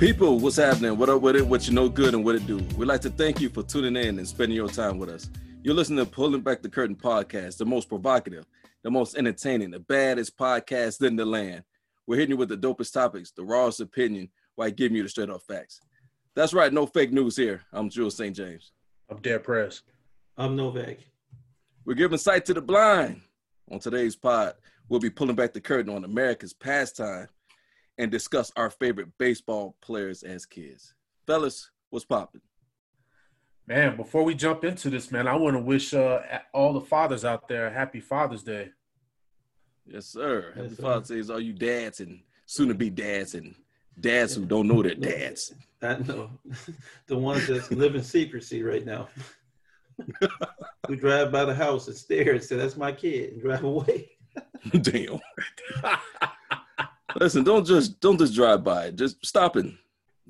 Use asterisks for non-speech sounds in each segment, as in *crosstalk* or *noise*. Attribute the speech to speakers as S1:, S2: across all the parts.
S1: People, what's happening? What up with it? What you know good and what it do? We'd like to thank you for tuning in and spending your time with us. You're listening to Pulling Back the Curtain podcast, the most provocative, the most entertaining, the baddest podcast in the land. We're hitting you with the dopest topics, the rawest opinion, while giving you the straight up facts. That's right, no fake news here. I'm Jules St. James.
S2: I'm Dead Press.
S3: I'm Novak.
S1: We're giving sight to the blind. On today's pod, we'll be pulling back the curtain on America's pastime and discuss our favorite baseball players as kids. Fellas, what's popping?
S2: Man, before we jump into this, man, I want to wish uh, all the fathers out there a happy Father's Day.
S1: Yes, sir. Happy Father's Day is all you dads and soon to be dads and dads who don't know their dads. *laughs*
S3: I know. *laughs* the ones that live in secrecy right now. *laughs* who drive by the house and stare and say, That's my kid and drive away.
S1: Damn. Listen, don't just don't just drive by. Just stop and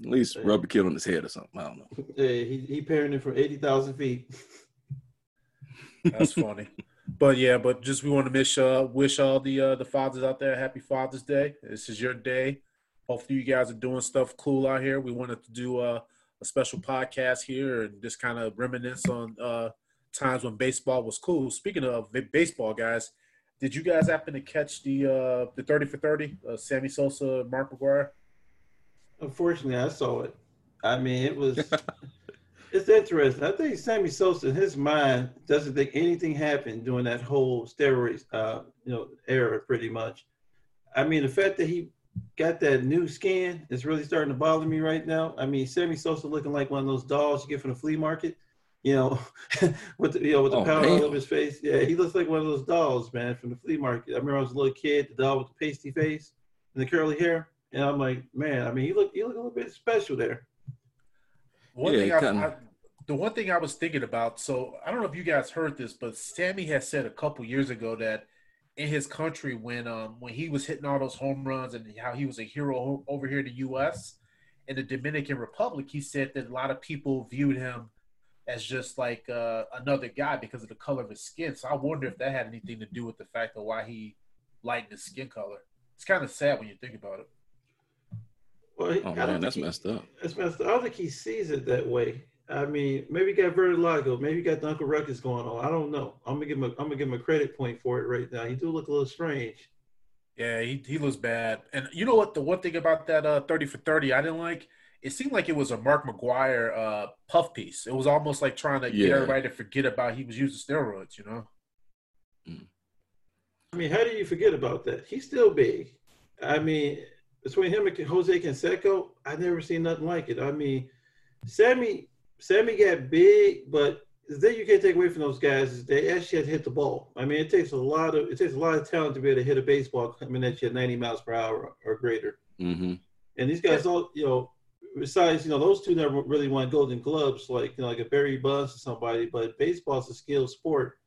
S1: at least rub a kid on his head or something. I don't know.
S3: Yeah, he he parenting from eighty thousand feet.
S2: That's funny. But yeah, but just we want to wish uh, wish all the uh, the fathers out there happy Father's Day. This is your day. Hopefully you guys are doing stuff cool out here. We wanted to do uh, a special podcast here and just kind of reminisce on uh, times when baseball was cool. Speaking of baseball, guys, did you guys happen to catch the uh, the thirty for thirty, uh, Sammy Sosa, Mark McGwire?
S3: Unfortunately, I saw it. I mean, it was. *laughs* it's interesting. I think Sammy Sosa, in his mind, doesn't think anything happened during that whole steroids, uh, you know, era. Pretty much. I mean, the fact that he got that new skin is really starting to bother me right now. I mean, Sammy Sosa looking like one of those dolls you get from the flea market you know, *laughs* with the, you know with the oh, powder all over his face. Yeah, he looks like one of those dolls, man, from the flea market. I remember I was a little kid, the doll with the pasty face and the curly hair, and I'm like, man, I mean, he look he look a little bit special there.
S2: One yeah, thing I, I, the one thing I was thinking about, so I don't know if you guys heard this, but Sammy has said a couple years ago that in his country when um when he was hitting all those home runs and how he was a hero over here in the U.S. in the Dominican Republic, he said that a lot of people viewed him as just like uh, another guy because of the color of his skin. So I wonder if that had anything to do with the fact of why he lightened his skin color. It's kind of sad when you think about it.
S1: Well, oh man, that's
S3: he,
S1: messed up.
S3: That's messed up. I don't think he sees it that way. I mean, maybe he got vertigo. Maybe he got the Uncle Ruckus going on. I don't know. I'm gonna give him. A, I'm gonna give him a credit point for it right now. He do look a little strange.
S2: Yeah, he he looks bad. And you know what? The one thing about that uh, 30 for 30 I didn't like it seemed like it was a Mark McGwire uh, puff piece. It was almost like trying to yeah. get everybody to forget about he was using steroids, you know?
S3: Mm. I mean, how do you forget about that? He's still big. I mean, between him and Jose Canseco, I never seen nothing like it. I mean, Sammy Sammy got big, but the thing you can't take away from those guys is they actually had to hit the ball. I mean, it takes a lot of it takes a lot of talent to be able to hit a baseball coming at you at 90 miles per hour or greater.
S1: Mm-hmm.
S3: And these guys all, you know, besides, you know, those two never really won Golden Gloves, like you know, like a Barry Bonds or somebody. But baseball's a skill sport.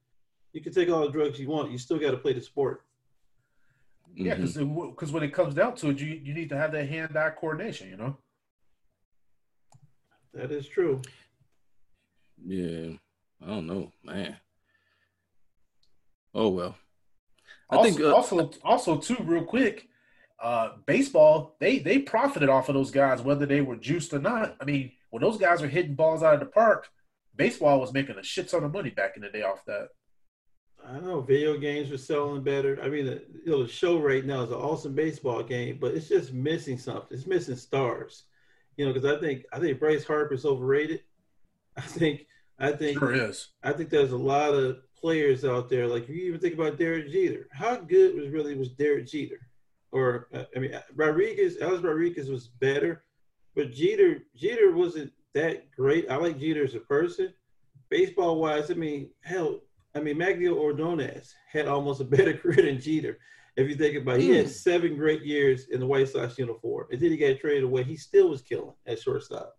S3: You can take all the drugs you want, you still got to play the sport.
S2: Yeah, because mm-hmm. because when it comes down to it, you you need to have that hand-eye coordination. You know.
S3: That is true.
S1: Yeah, I don't know, man. Oh well.
S2: I also, think uh, also also too real quick uh, baseball, they they profited off of those guys, whether they were juiced or not. I mean, when those guys were hitting balls out of the park, baseball was making a shit ton of money back in the day off that.
S3: I know video games were selling better. I mean, the, you know, the show right now is an awesome baseball game, but it's just missing something. It's missing stars. You know, because I think I think Bryce Harper's overrated. *laughs* I think I think
S2: sure is.
S3: I think there's a lot of players out there. Like if you even think about Derek Jeter. How good was really was Derek Jeter? Or uh, I mean Rodriguez, Alex Rodriguez was better, but Jeter Jeter wasn't that great. I like Jeter as a person. Baseball wise, I mean, hell, I mean Magglio Ordonez had almost a better *laughs* career than Jeter. If you think about it, he had hmm. seven great years in the White Sox uniform. And then he got traded away. He still was killing at shortstop.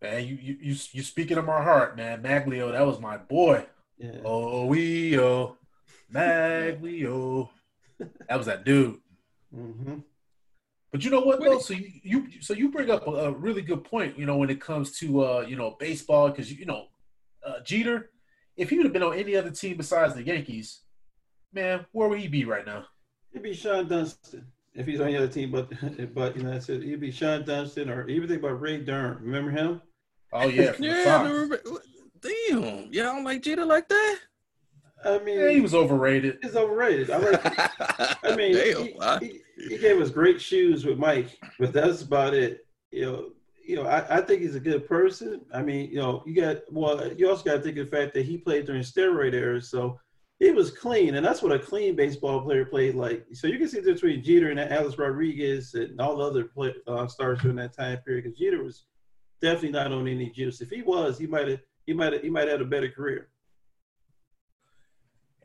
S2: Man, you you you you speaking of my heart, man. Magglio, that was my boy. Yeah. Oh we oh Magglio. *laughs* that was that dude. Mm-hmm. But you know what though? So you, you so you bring up a, a, really good point. You know when it comes to uh, you know baseball because you know uh, Jeter, if he would have been on any other team besides the Yankees, man, where would he be right now?
S3: He'd be Shawon Dunston. if he's on the other team, but but you know, I said he'd be Shawon Dunston or even think about Ray Durham. Remember him?
S2: Oh yeah,
S1: yeah. *laughs* Damn, yeah, I don't like Jeter like that.
S3: I mean,
S2: yeah, he was overrated.
S3: He's overrated. I like. *laughs* I mean, Damn, he, he, he, gave us great shoes with Mike, but that's about it. You know, you know, I, I think he's a good person. I mean, you know, you got well, you also got to think of the fact that he played during steroid era, so he was clean, and that's what a clean baseball player played like. So you can see the between Jeter and Alex Rodriguez and all the other play, uh, stars during that time period. Because Jeter was definitely not on any juice. If he was, he might have, he might have, he might have had a better career.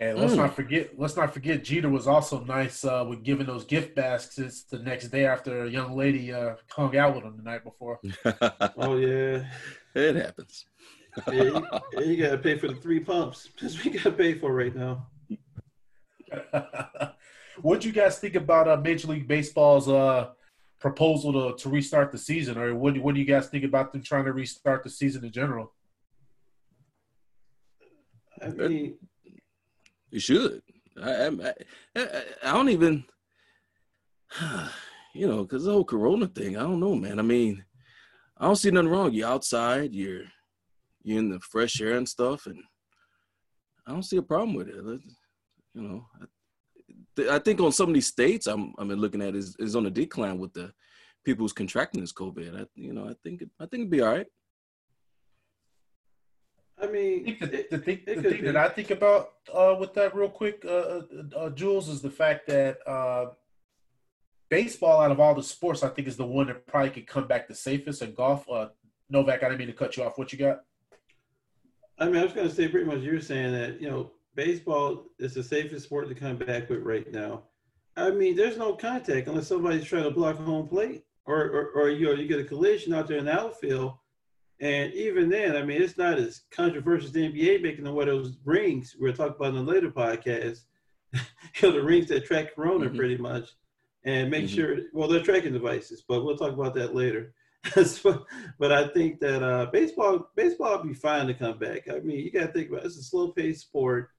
S2: And let's mm. not forget, let's not forget, Jeter was also nice uh, with giving those gift baskets the next day after a young lady uh, hung out with him the night before. *laughs*
S3: oh yeah,
S1: it happens.
S3: yeah, you, you got to pay for the three pumps. *laughs* That's what you got to pay for right now. *laughs*
S2: what do you guys think about uh, Major League Baseball's uh, proposal to, to restart the season, or what, what do you guys think about them trying to restart the season in general?
S3: I mean,
S1: you should. I, I, I, I don't even, *sighs* you know, because the whole Corona thing. I don't know, man. I mean, I don't see nothing wrong. You're outside. You're you're in the fresh air and stuff, and I don't see a problem with it. You know, I, I think on some of these states I'm I'm looking at is is on a decline with the people who's contracting this COVID. I you know I think it, I think it'd be all right.
S3: I mean,
S2: I the, the, thing, the thing that I think about uh, with that real quick, uh, uh, uh, Jules, is the fact that uh, baseball, out of all the sports, I think is the one that probably could come back the safest. And golf, uh, Novak, I didn't mean to cut you off. What you got?
S3: I mean, I was going to say pretty much you're saying that you know baseball is the safest sport to come back with right now. I mean, there's no contact unless somebody's trying to block home plate, or or, or you know, you get a collision out there in the outfield and even then, I mean, it's not as controversial as the NBA making them wear those rings we'll talk about in a later podcast. *laughs* you know, the rings that track Corona mm-hmm. pretty much and make mm-hmm. sure, well, they're tracking devices, but we'll talk about that later. *laughs* but I think that uh, baseball, baseball will be fine to come back. I mean, you got to think about it. it's a slow paced sport.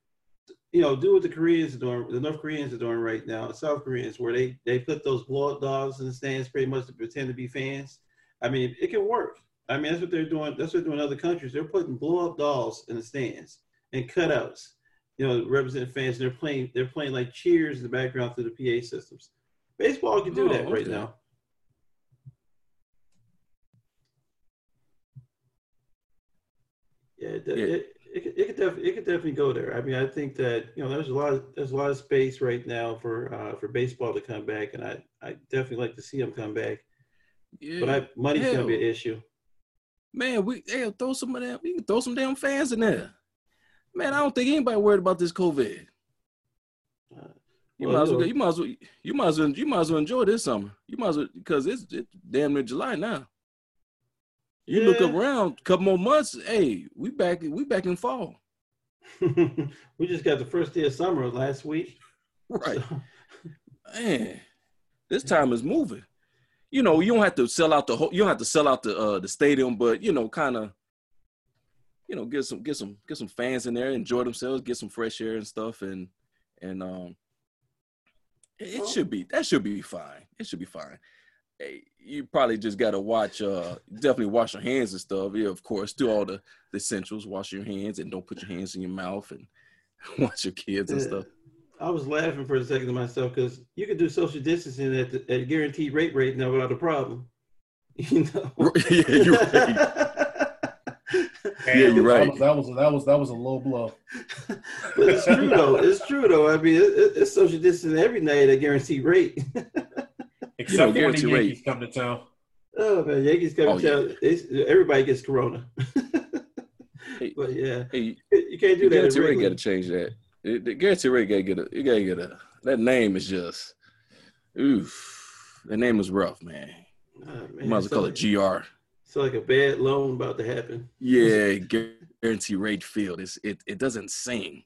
S3: You know, do what the Koreans are doing, the North Koreans are doing right now, the South Koreans, where they they put those blow up dogs in the stands pretty much to pretend to be fans. I mean, it can work. I mean, that's what they're doing. That's what they're doing in other countries. They're putting blow up dolls in the stands and cutouts, you know, representing fans. And they're playing. They're playing like cheers in the background through the PA systems. Baseball can do oh, that okay. right now. Yeah, it, yeah. It, it, could, it could definitely it could definitely go there. I mean, I think that you know there's a lot of there's a lot of space right now for uh, for baseball to come back, and I I definitely like to see them come back. Yeah. But I, money's Hell. gonna be an issue.
S1: Man, we hey, throw some of them. We can throw some damn fans in there. Man, I don't think anybody worried about this COVID. You well, might as well. You might as well. You might as well. You might as well enjoy this summer. You might as well because it's, it's damn near July now. You yeah. look around, a couple more months. Hey, we back. We back in fall. *laughs*
S3: we just got the first day of summer last week.
S1: Right. So. Man, this time is moving you know, you don't have to sell out the whole, you don't have to sell out the uh, the stadium, but you know, kind of, you know, get some get some get some fans in there, enjoy themselves, get some fresh air and stuff, and and um, it, it should be that should be fine. It should be fine. Hey, you probably just got to watch, uh, definitely wash your hands and stuff. Yeah, of course, do all the, the essentials, wash your hands, and don't put your hands in your mouth, and *laughs* watch your kids and stuff.
S3: I was laughing for a second to myself because you could do social distancing at, the, at a guaranteed rate right now without a problem. *laughs* You know? *laughs*
S1: yeah, you're right. *laughs* yeah, you're right.
S2: That was, that was that was a low blow.
S3: but it's true though. It's true though. I mean, it, it's social distancing every night at guaranteed rate.
S2: Except you know, when the Yankees rate. come to town.
S3: Oh man, Yankees come oh, to yeah. town. everybody gets corona. hey, but yeah, hey, you can't do that.
S1: Guaranteed got to change that. It, Guaranteed Rate gotta get a. You gotta get a. That name is just. Oof. That name is rough, man. Ah, man. You might as well call like, it GR.
S3: It's like a bad loan about to happen.
S1: Yeah, *laughs* Guaranteed Rate Field. It's it. It doesn't sing.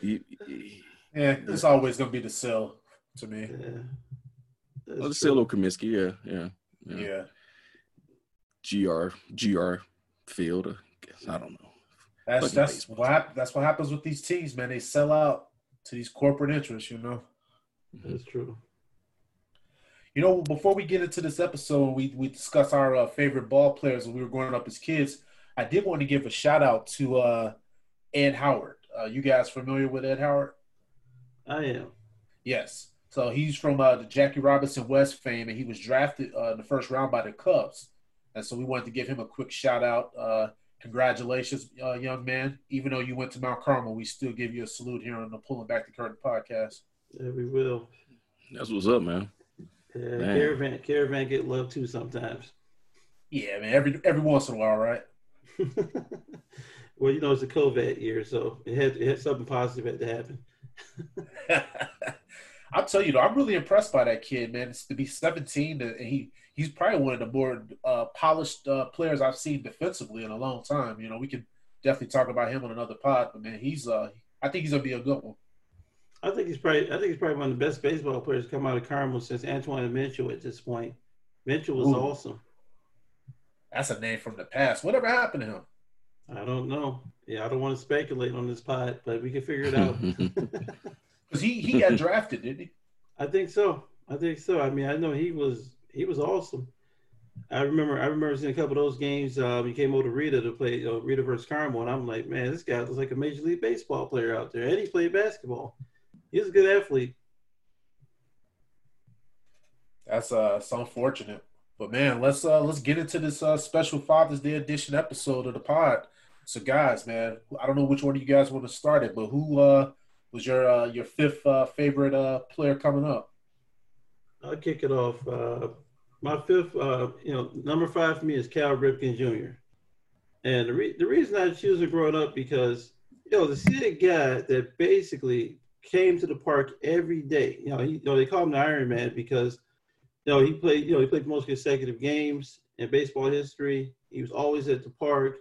S2: You, yeah, it's always gonna be the Cell to me.
S3: Yeah.
S1: Well, the Cell of Comiskey. Yeah, yeah,
S2: yeah.
S1: yeah. GR GR Field. I don't know.
S2: That's that's what that's what happens with these teams, man. They sell out to these corporate interests, you know.
S3: That's true.
S2: You know, before we get into this episode, we we discuss our uh, favorite ball players when we were growing up as kids. I did want to give a shout out to uh, Ed Howard. Uh, you guys familiar with Ed Howard?
S3: I am.
S2: Yes. So he's from uh, the Jackie Robinson West fame, and he was drafted uh, in the first round by the Cubs. And so we wanted to give him a quick shout out. Congratulations, uh, young man. Even though you went to Mount Carmel, we still give you a salute here on the Pulling Back the Curtain podcast.
S3: Yeah, we will.
S1: That's what's up, man.
S3: Yeah, man. caravan, caravan get love too sometimes.
S2: Yeah, man. Every every once in a while, right? *laughs*
S3: well, you know, it's a COVID year, so it had, it had something positive had to happen. *laughs*
S2: I'll tell you, though, I'm really impressed by that kid, man. It's to be 17, and he he's probably one of the more uh, polished uh, players I've seen defensively in a long time. You know, we can definitely talk about him on another pod, but man, he's uh, I think he's gonna be a good one.
S3: I think he's probably I think he's probably one of the best baseball players to come out of Carmel since Antoine Mitchell at this point. Mitchell was Ooh. awesome.
S2: That's a name from the past. Whatever happened to him?
S3: I don't know. Yeah, I don't want to speculate on this pod, but we can figure it out. *laughs*
S2: Because he he got drafted, didn't he?
S3: I think so. I think so. I mean, I know he was he was awesome. I remember I remember seeing a couple of those games. Uh, he came over to Rita to play uh, Rita versus Carmel, and I'm like, man, this guy looks like a major league baseball player out there, and he played basketball. He's a good athlete.
S2: That's uh, it's unfortunate, but man, let's uh, let's get into this uh, special Father's Day edition episode of the pod. So, guys, man, I don't know which one of you guys want to start it, but who uh, was your uh, your fifth uh, favorite uh, player coming up?
S3: I'll kick it off. Uh, my fifth, uh, you know, number five for me is Cal Ripken Jr. And the, re- the reason I choose him growing up because, you know, to see a guy that basically came to the park every day. You know, he, you know, they call him the Iron Man because, you know, he played, you know, he played the most consecutive games in baseball history. He was always at the park.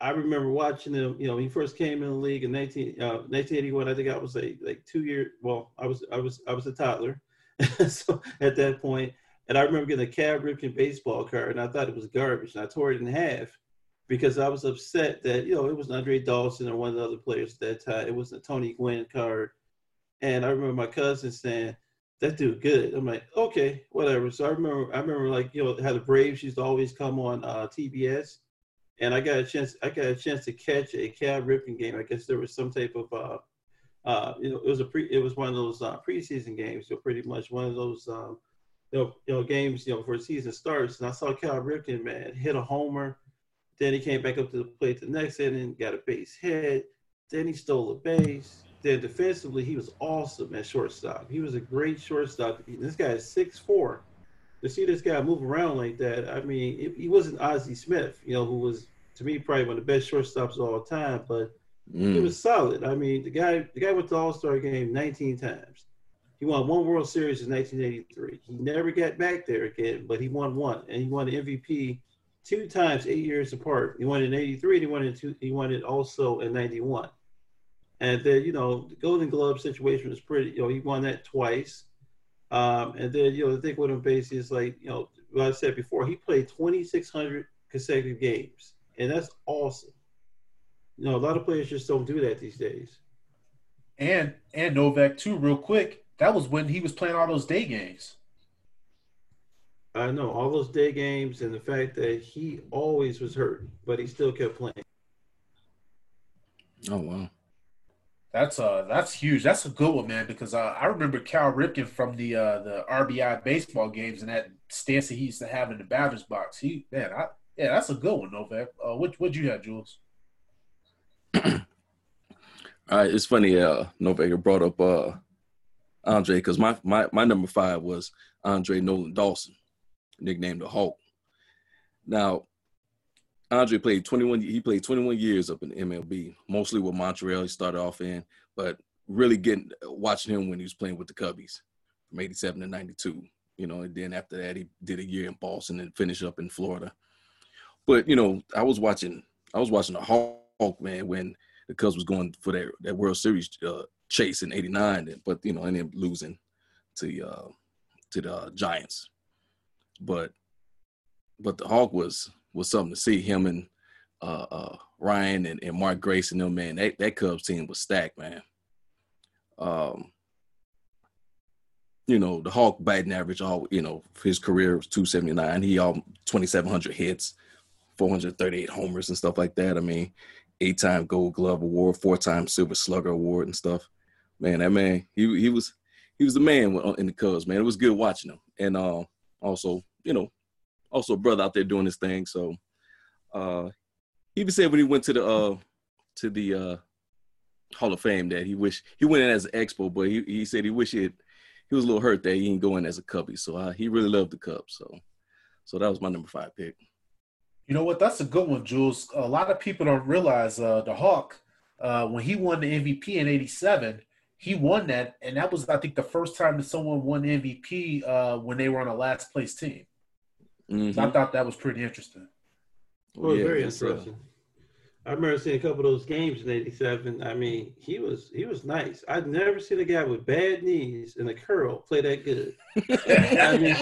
S3: I remember watching him. You know, he first came in the league in 19, uh, 1981. I think I was like like two years. Well, I was I was I was a toddler, *laughs* so at that point, and I remember getting a Cal Ripken baseball card, and I thought it was garbage, and I tore it in half because I was upset that you know it was Andre Dawson or one of the other players at that time. It was a Tony Gwynn card, and I remember my cousin saying, "That dude good." I'm like, okay, whatever. So I remember I remember like you know how the Braves used to always come on uh, TBS and I got a chance. I got a chance to catch a Cal Ripken game. I guess there was some type of, uh, uh, you know, it was a pre. It was one of those uh, preseason games. So pretty much one of those, um, you know, you know, games, you know, before the season starts. And I saw Cal Ripken, man, hit a homer. Then he came back up to the plate the next inning, got a base hit. Then he stole a base. Then defensively, he was awesome at shortstop. He was a great shortstop. This guy is six four to see this guy move around like that, I mean, it, he wasn't Ozzie Smith, you know, who was to me probably one of the best shortstops of all time, but mm. he was solid. I mean, the guy the guy went to All Star game 19 times. He won one World Series in 1983. He never got back there again, but he won one, and he won the MVP two times, eight years apart. He won it in '83. He won it. Two, he won it also in '91. And then you know the Golden Glove situation was pretty. You know he won that twice. Um, and then, you know, the thing with him basically is like, you know, what I said before, he played 2,600 consecutive games, and that's awesome. You know, a lot of players just don't do that these days.
S2: And and Novak too, real quick. That was when he was playing all those day games.
S3: I know all those day games, and the fact that he always was hurt, but he still kept playing.
S1: Oh wow!
S2: That's uh that's huge. That's a good one, man. Because uh, I remember Cal Ripken from the uh, the RBI baseball games and that stance that he used to have in the batter's box. He man, I, yeah, that's a good one, Novak. Uh, what what you have, Jules? *clears throat*
S1: All right, it's funny. Uh, Novak brought up uh Andre because my my my number five was Andre Nolan Dawson, nicknamed the Hawk. Now Andre played 21. He played 21 years up in MLB, mostly with Montreal. He started off in, but really getting watching him when he was playing with the Cubbies from 87 to 92. You know, and then after that, he did a year in Boston and finished up in Florida. But you know, I was watching. I was watching the Hawk man when the Cubs was going for that that World Series uh, chase in '89, but you know, and then losing to uh, to the uh, Giants. But but the Hawk was was something to see him and uh, uh, Ryne and, and Mark Grace and them man. That that Cubs team was stacked, man. Um, you know, the Hawk batting average, all you know, his career was 279. He all 2,700 hits, 438 homers and stuff like that. I mean, eight-time Gold Glove award, four-time Silver Slugger award and stuff. Man, that man, he he was he was the man in the Cubs. Man, it was good watching him, and uh, also, you know, also a brother out there doing his thing. So, uh, he even said when he went to the uh to the uh Hall of Fame that he wish he went in as an expo, but he, he said he wish he had, he was a little hurt that he didn't go in as a cubby. So uh, he really loved the Cubs. So so that was my number five pick.
S2: You know what? That's a good one, Jules. A lot of people don't realize uh, the Hawk uh, when he won the MVP in '87. He won that, and that was I think the first time that someone won MVP uh, when they were on a last place team. Mm-hmm. So I thought that was pretty interesting.
S3: Well, yeah, very interesting. I remember seeing a couple of those games in '87. I mean, he was he was nice. I'd never seen a guy with bad knees and a curl play that good. *laughs* I mean,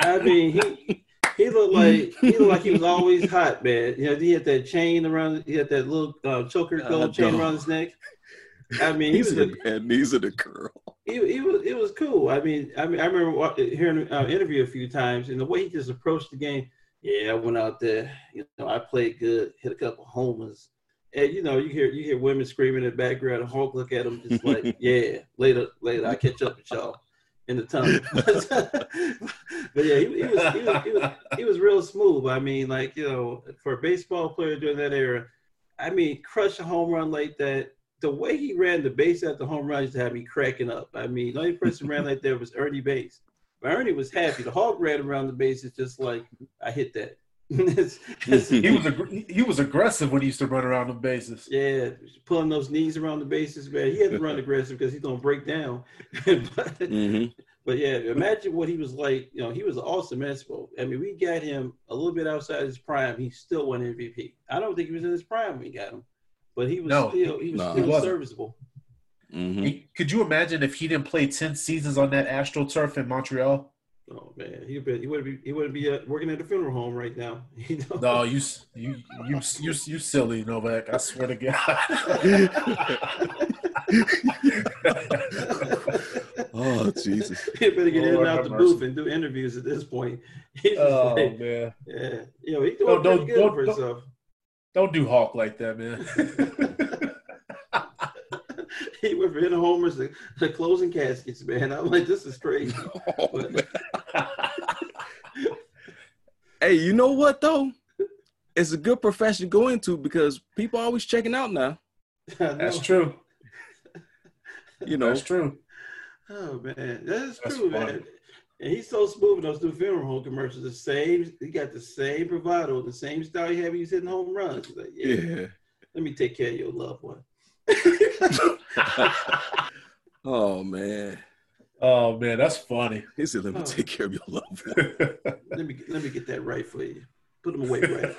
S3: I mean, he he looked like he looked like he was *laughs* always hot, man. You know, he had that chain around. He had that little uh, choker gold chain around his neck. *laughs* I mean, he was
S1: a bad knees a curl.
S3: He, was it was cool. I mean, I mean, I remember hearing an uh, interview a few times, and the way he just approached the game yeah, I went out there. You know, I played good, hit a couple homers, and you know, you hear you hear women screaming in the background. And Hawk look at them just like, *laughs* yeah, later, later, I catch up with y'all in the tunnel. *laughs* but yeah, he, he, was, he, was, he was he was real smooth. I mean, like you know, for a baseball player during that era, I mean, crush a home run like that. The way he ran the base at the home run used to have me cracking up. I mean, the only person ran like that was Ernie Banks. But Ernie was happy. The Hawk ran around the bases just like I hit that.
S2: It's, it's, *laughs* he was ag- he was aggressive when he used to run around the bases.
S3: Yeah, pulling those knees around the bases, man. He had to run *laughs* aggressive because he's gonna break down. *laughs* but, mm-hmm. but, yeah, imagine what he was like. You know, he was an awesome expo. I mean, we got him a little bit outside his prime. He still won MVP. I don't think he was in his prime when we got him, but he was no, still he was no, still he serviceable.
S2: Mm-hmm. Could you imagine if he didn't play ten seasons on that Astro turf in Montreal?
S3: Oh man, he would he would be he would be uh, working at the funeral home right now. *laughs*
S2: You know? No, you you you you you silly Novak. I swear to God. *laughs*
S1: oh Jesus! *laughs*
S3: He better get Lord in and out the mercy. booth and do interviews at this point.
S2: oh like, man,
S3: yeah, you know he doing don't, good don't, for himself.
S2: Don't do Hawk like that, man.
S3: he went for hitting homers, the, the closing caskets, man. I'm like, this is crazy. Oh,
S1: hey, you know what though? It's a good profession to go into because people are always checking out now. *laughs*
S2: That's true.
S1: You know,
S2: that's true.
S3: Oh man, that's, that's true, funny. man. And he's so smooth in those new funeral home commercials. The same, he got the same bravado, the same style he had when he was hitting home runs. He's like, yeah, yeah, let me take care of your loved one. *laughs* *laughs*
S1: oh man.
S2: Oh man, that's funny.
S1: He said, "Let me oh. take care of your loved one.
S3: let me let me get that right for you. Put them away right."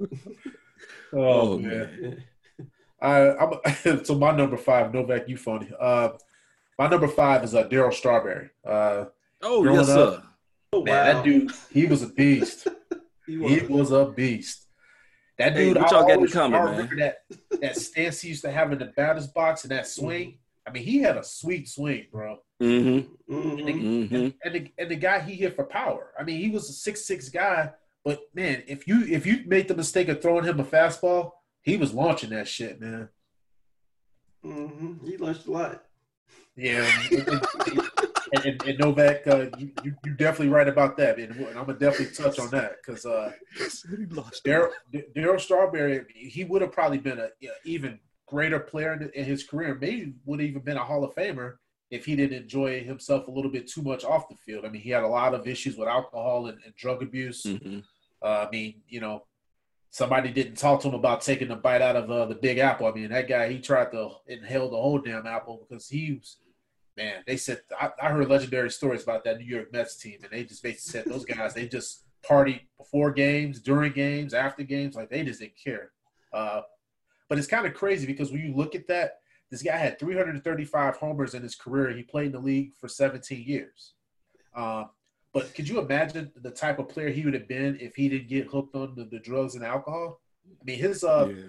S3: *laughs*
S2: oh, oh, man. man. *laughs* I, I'm *laughs* so my number five, Novak, you funny. Uh, my number five is uh, Darryl Strawberry. Uh,
S1: oh yes, up, sir.
S2: Oh, man, wow. that dude, he was a beast. he, was. he was a beast. That dude, hey, what y'all getting coming, man? That that stance he used to have in the batter's box and that swing. I mean, he had a sweet swing, bro.
S1: Mm-hmm.
S2: And, the, mm-hmm. And, and, the, and the guy he hit for power. I mean, he was a six six guy, but man, if you if you made the mistake of throwing him a fastball, he was launching that shit, man.
S3: Mm-hmm. He launched a lot.
S2: Yeah, and, and, and, Novak, uh, you, you are definitely right about that, and, I'm gonna definitely touch on that because uh, *laughs* Darryl Strawberry, he would have probably been a even greater player in, in his career. Maybe would have even been a Hall of Famer if he didn't enjoy himself a little bit too much off the field. I mean, he had a lot of issues with alcohol and, and drug abuse. Mm-hmm. Uh, I mean, you know, somebody didn't talk to him about taking a bite out of uh, the Big Apple. I mean, that guy he tried to inhale the whole damn apple because he was man, they said I, I, heard legendary stories about that New York Mets team, and they just basically said those guys they just party before games, during games, after games, like they just didn't care. Uh, but it's kind of crazy because when you look at that, this guy had 335 homers in his career. He played in the league for 17 years. Uh, but could you imagine the type of player he would have been if he didn't get hooked on the, the drugs and alcohol? I mean, his uh, yeah.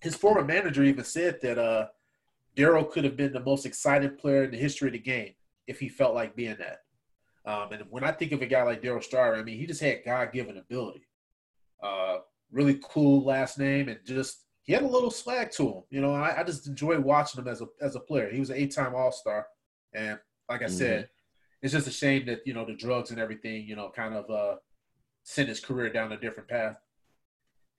S2: his former manager even said that uh, Darryl could have been the most exciting player in the history of the game if he felt like being that. Um, and when I think of a guy like Daryl Starr, I mean, he just had God given ability. Uh, really cool last name, and just he had a little swag to him. You know, I, I just enjoy watching him as a as a player. He was an eight time All Star, and like I mm-hmm. said, it's just a shame that you know the drugs and everything, you know, kind of uh, sent his career down a different path.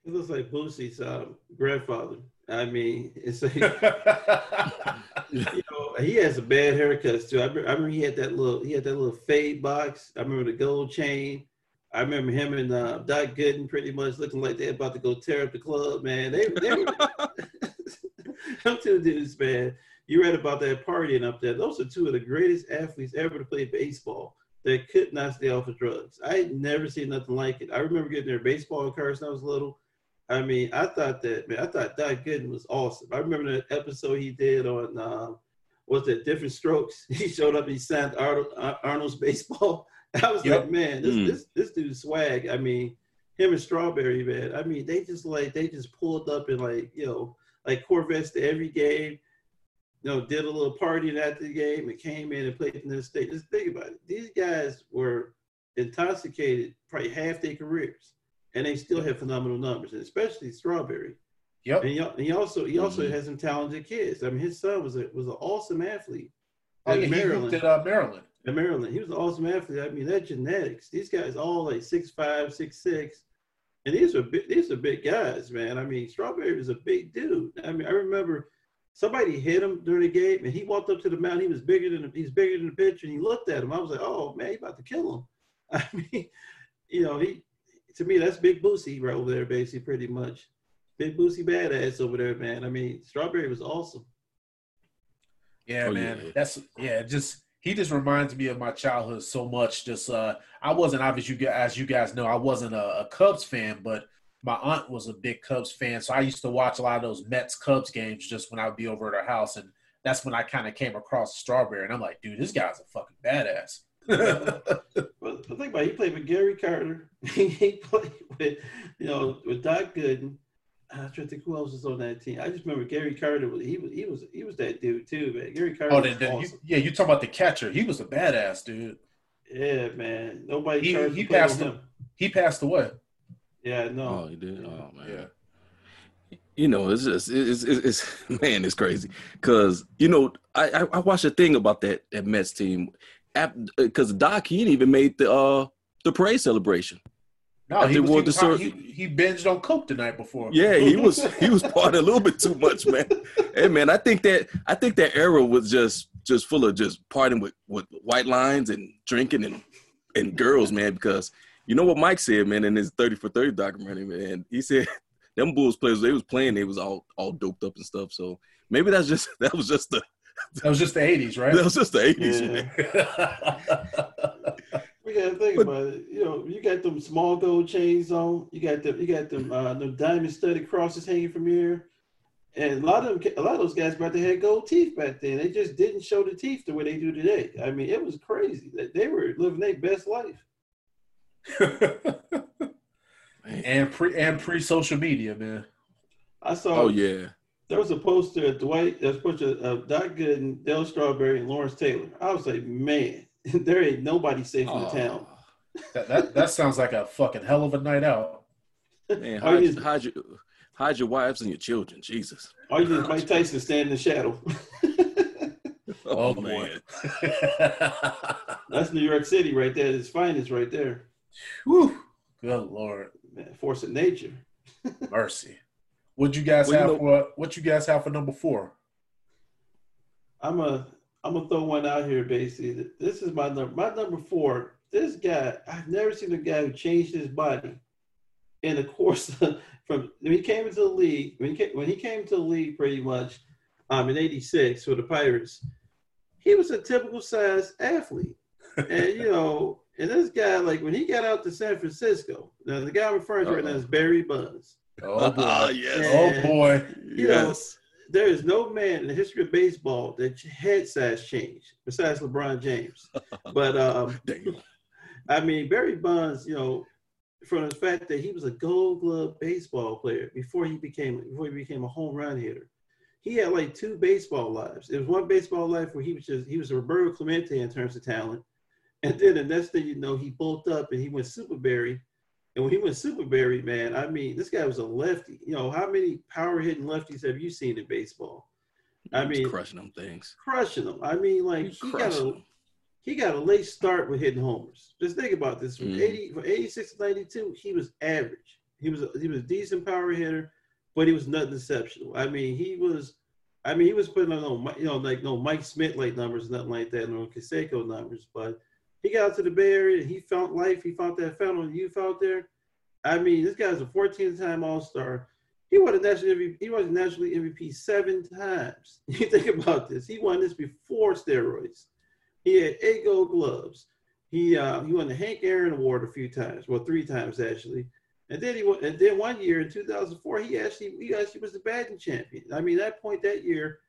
S3: It looks like Boosie's um, grandfather. I mean, it's like *laughs* *laughs* you know he has a bad haircut too. I I remember, he had that little he had that little fade box. I remember the gold chain. I remember him and uh, Doc Gooden pretty much looking like they're about to go tear up the club. Man, they they were. *laughs* *laughs* I'm telling dudes, man. You read about that partying up there. Those are two of the greatest athletes ever to play baseball. They could not stay off of drugs. I had never seen nothing like it. I remember getting their baseball cards when I was little I mean, I thought that man, I thought Doc Gooden was awesome. I remember that episode he did on uh, was it Diff'rent Strokes? *laughs* He showed up, he signed Arnold, uh, Arnold's baseball. *laughs* I was yep. like, man, this mm. this this dude's swag. I mean, him and Strawberry, man. I mean, they just like they just pulled up in like you know like Corvettes to every game. You know, did a little partying after the game and came in and played in the state. Just think about it. These guys were intoxicated probably half their careers and they still have phenomenal numbers, and especially Strawberry. Yep. And he, he also he also mm-hmm. has some talented kids. I mean, his son was a was an awesome athlete.
S2: Oh yeah, Maryland. he at uh, Maryland.
S3: At Maryland, he was an awesome athlete. I mean, that genetics. These guys all like six five, six six, and these are big, these are big guys, man. I mean, Strawberry was a big dude. I mean, I remember somebody hit him during the game, and he walked up to the mound. He was bigger than he's bigger than the pitcher, and he looked at him. I was like, oh man, he about to kill him. *laughs* I mean, you know, he to me, that's Big Boosie right over there, basically, pretty much. Big Boosie badass over there, man. I mean, Strawberry was awesome.
S2: Yeah, oh, man. Yeah. That's yeah. Just he just reminds me of my childhood so much. Just uh, I wasn't obviously you as you guys know, I wasn't a, a Cubs fan, but my aunt was a big Cubs fan, so I used to watch a lot of those Mets Cubs games just when I would be over at her house, and that's when I kind of came across Strawberry, and I'm like, dude, this guy's a fucking badass *laughs*
S3: the thing about it, he played with Gary Carter. *laughs* he played with, you know, with Doc Gooden. I was trying to think who else was on that team. I just remember Gary Carter. Was, he was he was he was that dude too, man. Gary Carter. Oh, then,
S2: then awesome. you, yeah, you talk about the catcher. He was a badass dude.
S3: Yeah, man. Nobody.
S2: He, he passed him. He passed away.
S3: Yeah, no.
S1: Oh, he did. Oh man. Yeah you know, it's just it's it's, it's *laughs* man, it's crazy because you know I, I watched a thing about that that Mets team because Doc he didn't even made the uh the parade celebration.
S2: No, he, was, he, he, he, binged on coke the night before.
S1: Yeah, he *laughs* was he was partying a little bit too much, man. hey, man, I think that I think that era was just just full of just partying with with white lines and drinking and and girls, man. Because you know what Mike said, man, in his thirty for thirty documentary, man. He said *laughs* them Bulls players they was playing, they was all all doped up and stuff. So maybe that's just *laughs* that was just the
S2: that was just the '80s, right?
S1: That was just the '80s, yeah. man.
S3: We gotta think about it. You know, you got them small gold chains on. You got them. You got them. Uh, them diamond studded crosses hanging from here. And a lot of them, a lot of those guys back they had gold teeth back then. They just didn't show the teeth the way they do today. I mean, it was crazy. They were living their best life. *laughs*
S2: and pre and pre social media, man.
S3: I saw.
S1: Oh yeah
S3: there was a poster of Dwight, there's a poster of Doc Gooden, Darryl Strawberry, and Lawrence Taylor. I was like, man, *laughs* there ain't nobody safe in the town.
S2: that, that that sounds like a fucking hell of a night out.
S1: Man, hide, just, hide, your, hide your wives and your children, Jesus.
S3: All you need is Mike Tyson stand in the shadow. *laughs*
S1: oh, oh man, *laughs*
S3: that's New York City right there. Its finest right there.
S2: Whew. Good lord,
S3: man, force of nature.
S2: Mercy. What you guys well, have you know, for what you guys have for number four?
S3: I'm a I'm gonna throw one out here. Basically, this is my number. My number four. This guy, I've never seen a guy who changed his body in the course of, *laughs* from when he came into the league. When he came, when he came to the league, pretty much, um, in '86 for the Pirates, he was a typical size athlete, and you *laughs* know, and this guy, like when he got out to San Francisco, now the guy I'm referring to Uh-oh. right now is Barry Bonds.
S2: Oh boy! Yes. *laughs* Oh boy!
S3: You yes. Know, there is no man in the history of baseball that head size changed besides LeBron James. *laughs* but um, I mean, Barry Bonds, you know, from the fact that he was a Gold Glove baseball player before he became before he became a home run hitter. He had like two baseball lives. There was one baseball life where he was just he was a Roberto Clemente in terms of talent, And then the next thing you know, he bulked up and he went Super Berry. And when he went Super Berry, man, I mean, this guy was a lefty. You know, how many power hitting lefties have you seen in baseball? I mean,
S1: crushing them things,
S3: crushing them. I mean, like he got a he got a late start with hitting homers. Just think about this: from mm. eighty from eighty six to ninety two, he was average. He was a, he was a decent power hitter, but he was nothing exceptional. I mean, he was. I mean, he was putting on, you know, like no Mike Smith like numbers, nothing like that, no Canseco numbers. But he got out to the Bay Area, he found life, he found that of youth out there. I mean, this guy's a 14-time All-Star. He won a national MVP, he was national MVP seven times. *laughs* You think about this. He won this before steroids. He had eight gold gloves. He uh, he won the Hank Aaron Award a few times, well, three times actually. And then he went, and then one year in 2004, he actually he actually was the batting champion. I mean, that point that year,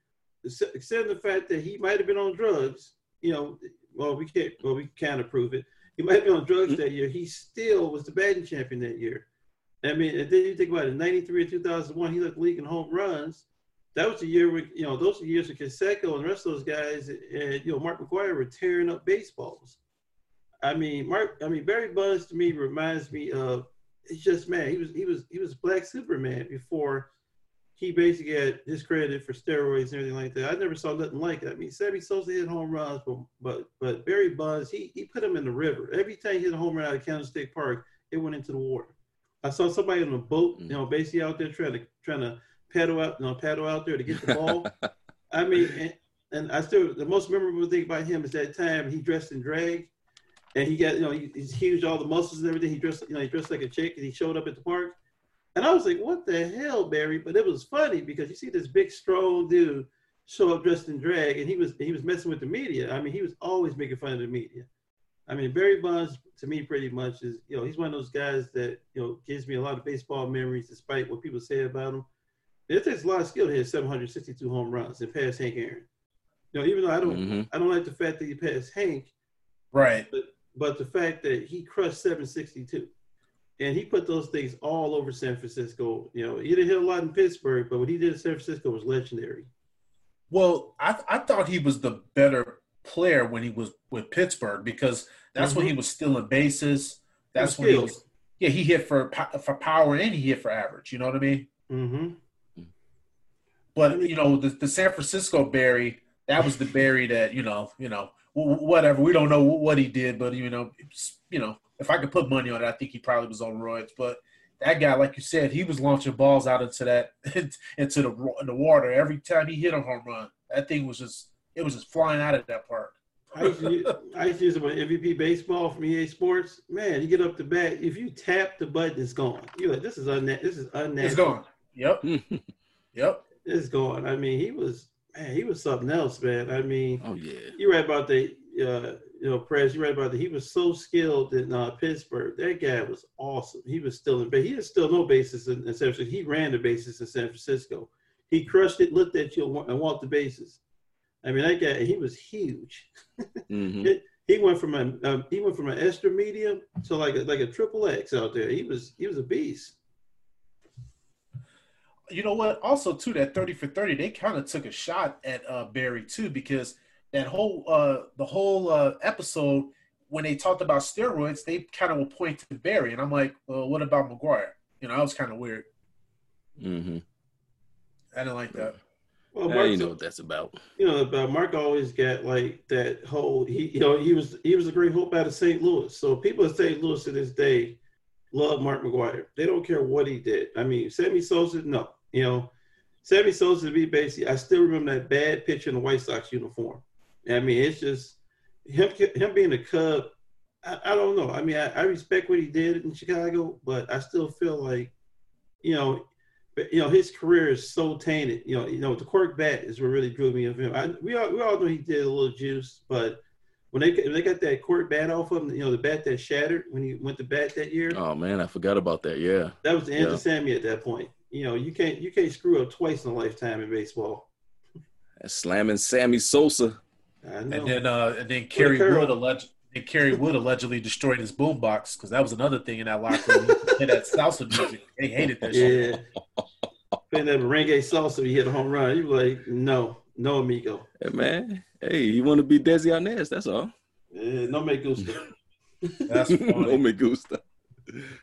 S3: except the fact that he might have been on drugs, you know, well we can't well we can't prove it. He might been on drugs mm-hmm. that year. He still was the batting champion that year. I mean, and then you think about it, 93 and 2001, he led the league in home runs that was the year where you know those are years of Canseco and the rest of those guys and you know Mark McGwire were tearing up baseballs. I mean, Mark. I mean, Barry Bonds to me reminds me of. It's just man. He was he was he was Black Superman before he basically had discredited for steroids and everything like that. I never saw nothing like it. I mean, Sammy Sosa hit home runs, but but but Barry Bonds he he put him in the river. Every time he hit a home run out of Candlestick Park, it went into the water. I saw somebody on a boat, you know, basically out there trying to trying to paddle out, you know, paddle out there to get the ball. *laughs* I mean, and, and, I still the most memorable thing about him is that time he dressed in drag, and he got you know he, he's huge, all the muscles and everything. He dressed you know he dressed like a chick, and he showed up at the park. And I was like, what the hell, Barry? But it was funny because you see this big, strong dude show up dressed in drag, and he was he was messing with the media. I mean, he was always making fun of the media. I mean, Barry Bonds to me pretty much is you know he's one of those guys that you know gives me a lot of baseball memories, despite what people say about him. It takes a lot of skill to hit 762 home runs and pass Hank Aaron. You know, even though I don't, mm-hmm. I don't like the fact that he passed Hank,
S2: right?
S3: But but the fact that he crushed 762, and he put those things all over San Francisco. You know, he didn't hit a lot in Pittsburgh, but what he did in San Francisco was legendary.
S2: Well, I I thought he was the better player when he was with Pittsburgh because that's mm-hmm. when he was stealing bases. That's when he was. Yeah, he hit for for power and he hit for average. You know what I mean?
S3: Mm-hmm.
S2: But you know, the, the San Francisco Barry, that was the Barry that you know, you know, whatever. We don't know what he did, but you know, you know, if I could put money on it, I think he probably was on roids. But that guy, like you said, he was launching balls out into that *laughs* into the the water every time he hit a home run. That thing was just it was just flying out of that park.
S3: I used, to use, *laughs* I used to use it with MVP baseball from EA Sports. Man, you get up the bat. If you tap the button, it's gone. You're like, this is unna- This is unnatural. *laughs*
S2: It's gone. Yep. yep
S3: is going. I mean, he was man, he was something else, man. I mean,
S1: oh yeah,
S3: you read about the uh, you know, press. You read about that. He was so skilled in uh, Pittsburgh. That guy was awesome. He was still in. Base. He had still no bases in, in San Francisco. He ran the bases in San Francisco. He crushed it, looked at you, and walked the bases. I mean, that guy. He was huge. Mm-hmm. *laughs* it, he went from a um, he went from an extra medium to like a, like a triple X out there. He was he was a beast
S2: you know what? Also, too, that thirty for thirty, they kind of took a shot at uh, Barry too, because that whole uh, the whole uh, episode when they talked about steroids, they kind of will point to Barry, and I'm like, well, what about McGwire? You know, that was kind of weird.
S1: Mm-hmm.
S2: I didn't like that.
S1: Well, Mark, you know what that's about.
S3: You know, but Mark always got like that whole. He, you know, he was he was a great hope out of St. Louis. So people in St. Louis to this day love Mark McGwire. They don't care what he did. I mean, Sammy Sosa, no. You know, Sammy Sosa to be basically, I still remember that bad picture in the White Sox uniform. I mean, it's just him him being a Cub. I, I don't know. I mean, I, I, respect what he did in Chicago, but I still feel like, you know, you know, his career is so tainted. You know, you know, the cork bat is what really drew me of him. I, we all we all know he did a little juice, but when they when they got that cork bat off of him, you know, the bat that shattered when he went to bat that year.
S1: Oh man, I forgot about that. Yeah,
S3: that was the end yeah. of Sammy at that point. You know, you can't you can't screw up twice in a lifetime in baseball.
S1: That's slamming Sammy Sosa.
S2: And then uh, and then Kerry Wood alleged and Kerry Wood allegedly destroyed his boombox because that was another thing in that locker room. hit that salsa music. They hated that yeah. shit.
S3: Playing that merengue salsa, you hit a home run. You like, no, no, amigo.
S1: Hey man, hey, you want to be Desi Arnaz? That's all.
S3: Uh, no me gusta.
S2: That's *laughs* funny.
S1: no me gusta.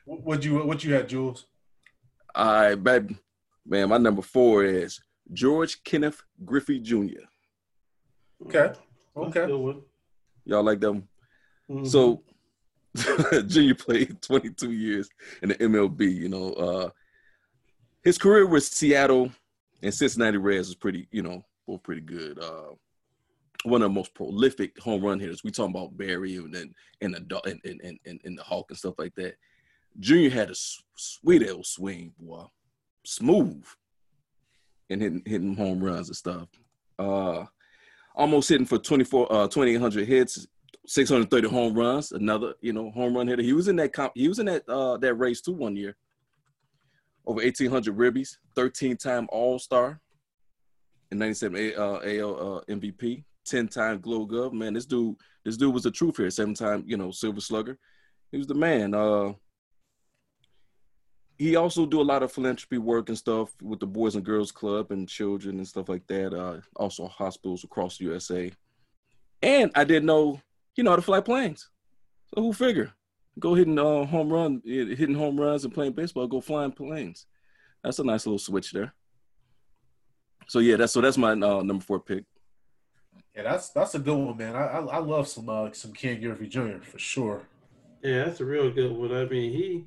S2: What you what you had, Jules?
S1: All right, baby. Man, my number four is George Kenneth Griffey Jr.
S2: Okay. Okay.
S1: Y'all like them? Mm-hmm. So *laughs* Junior played 22 years in the MLB. You know, uh, his career with Seattle and Cincinnati Reds was pretty, you know, both pretty good. Uh, one of the most prolific home run hitters. We talking about Barry and then and the and, and, and, and the Hawk and stuff like that. Junior had a sweet old swing, boy, smooth, and hitting hitting home runs and stuff. Uh, almost hitting for 24, uh, 2,800 hits, 630 home runs. Another, you know, home run hitter. He was in that comp, he was in that uh, that race too one year. Over 1,800 ribbies, 13 time All Star, and 97 A, uh, AL uh, MVP, 10 time Gold Glove. Man, this dude, this dude was the truth here. Seven time, you know, Silver Slugger. He was the man. Uh, he also do a lot of philanthropy work and stuff with the Boys and Girls Club and children and stuff like that. Uh, also hospitals across the USA. And I didn't know he know how to fly planes. So who figure? Go hitting uh, home run, hitting home runs and playing baseball. Go flying planes. That's a nice little switch there. So yeah, that's so that's my uh, number four pick.
S2: Yeah, that's that's a good one, man. I I, I love some uh, some Ken Griffey Jr. for sure.
S3: Yeah, that's a real good one. I mean, he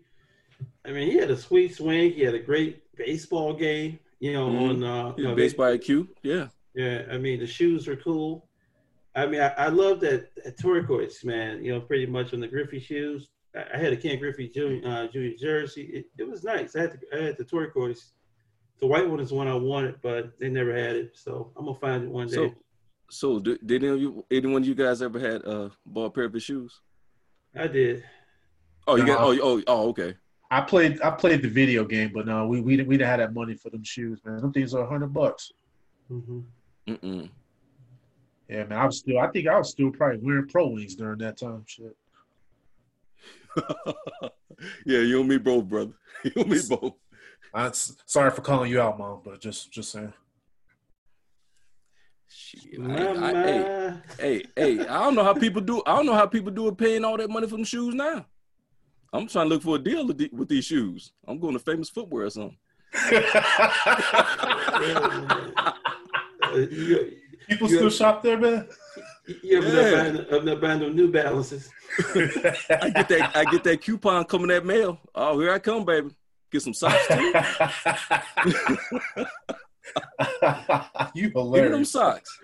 S3: I mean, he had a sweet swing. He had a great baseball game. You know, mm-hmm. on uh, you know,
S1: baseball IQ. Yeah.
S3: Yeah, I mean the shoes are cool. I mean, I, I love that, that turquoise, man. You know, pretty much on the Griffey shoes. I, I had a Ken Griffey Jr. Uh, Jr. jersey. It, it, was nice. I had the, I had the turquoise. The white one is the one I wanted, but they never had it. So I'm gonna find it one day.
S1: So, so did, did any of you, anyone of you guys ever had a ball pair of his shoes?
S3: I did.
S1: Oh, you no, got. Oh, oh, oh, okay.
S2: I played I played the video game, but no, we we we didn't have that money for them shoes, man. Them things are a hundred bucks.
S3: Mm-hmm.
S2: Yeah, man. I was still I think I was still probably wearing pro wings during that time. Shit. *laughs*
S1: yeah, you and me both, brother. *laughs* You and me both.
S2: I'm sorry for calling you out, mom, but just just saying.
S1: Shit, I, I, hey, hey, hey! I don't know how people do. I don't know how people do it paying all that money for them shoes now. I'm trying to look for a deal with these shoes. I'm going to famous footwear or something. *laughs*
S2: People still shop there, man.
S3: Yeah, yeah. I'm not buying them New Balances.
S1: I get that. I get that coupon coming that mail. Oh, here I come, baby. Get some socks too. *laughs*
S2: you hilarious. Give me
S1: them socks.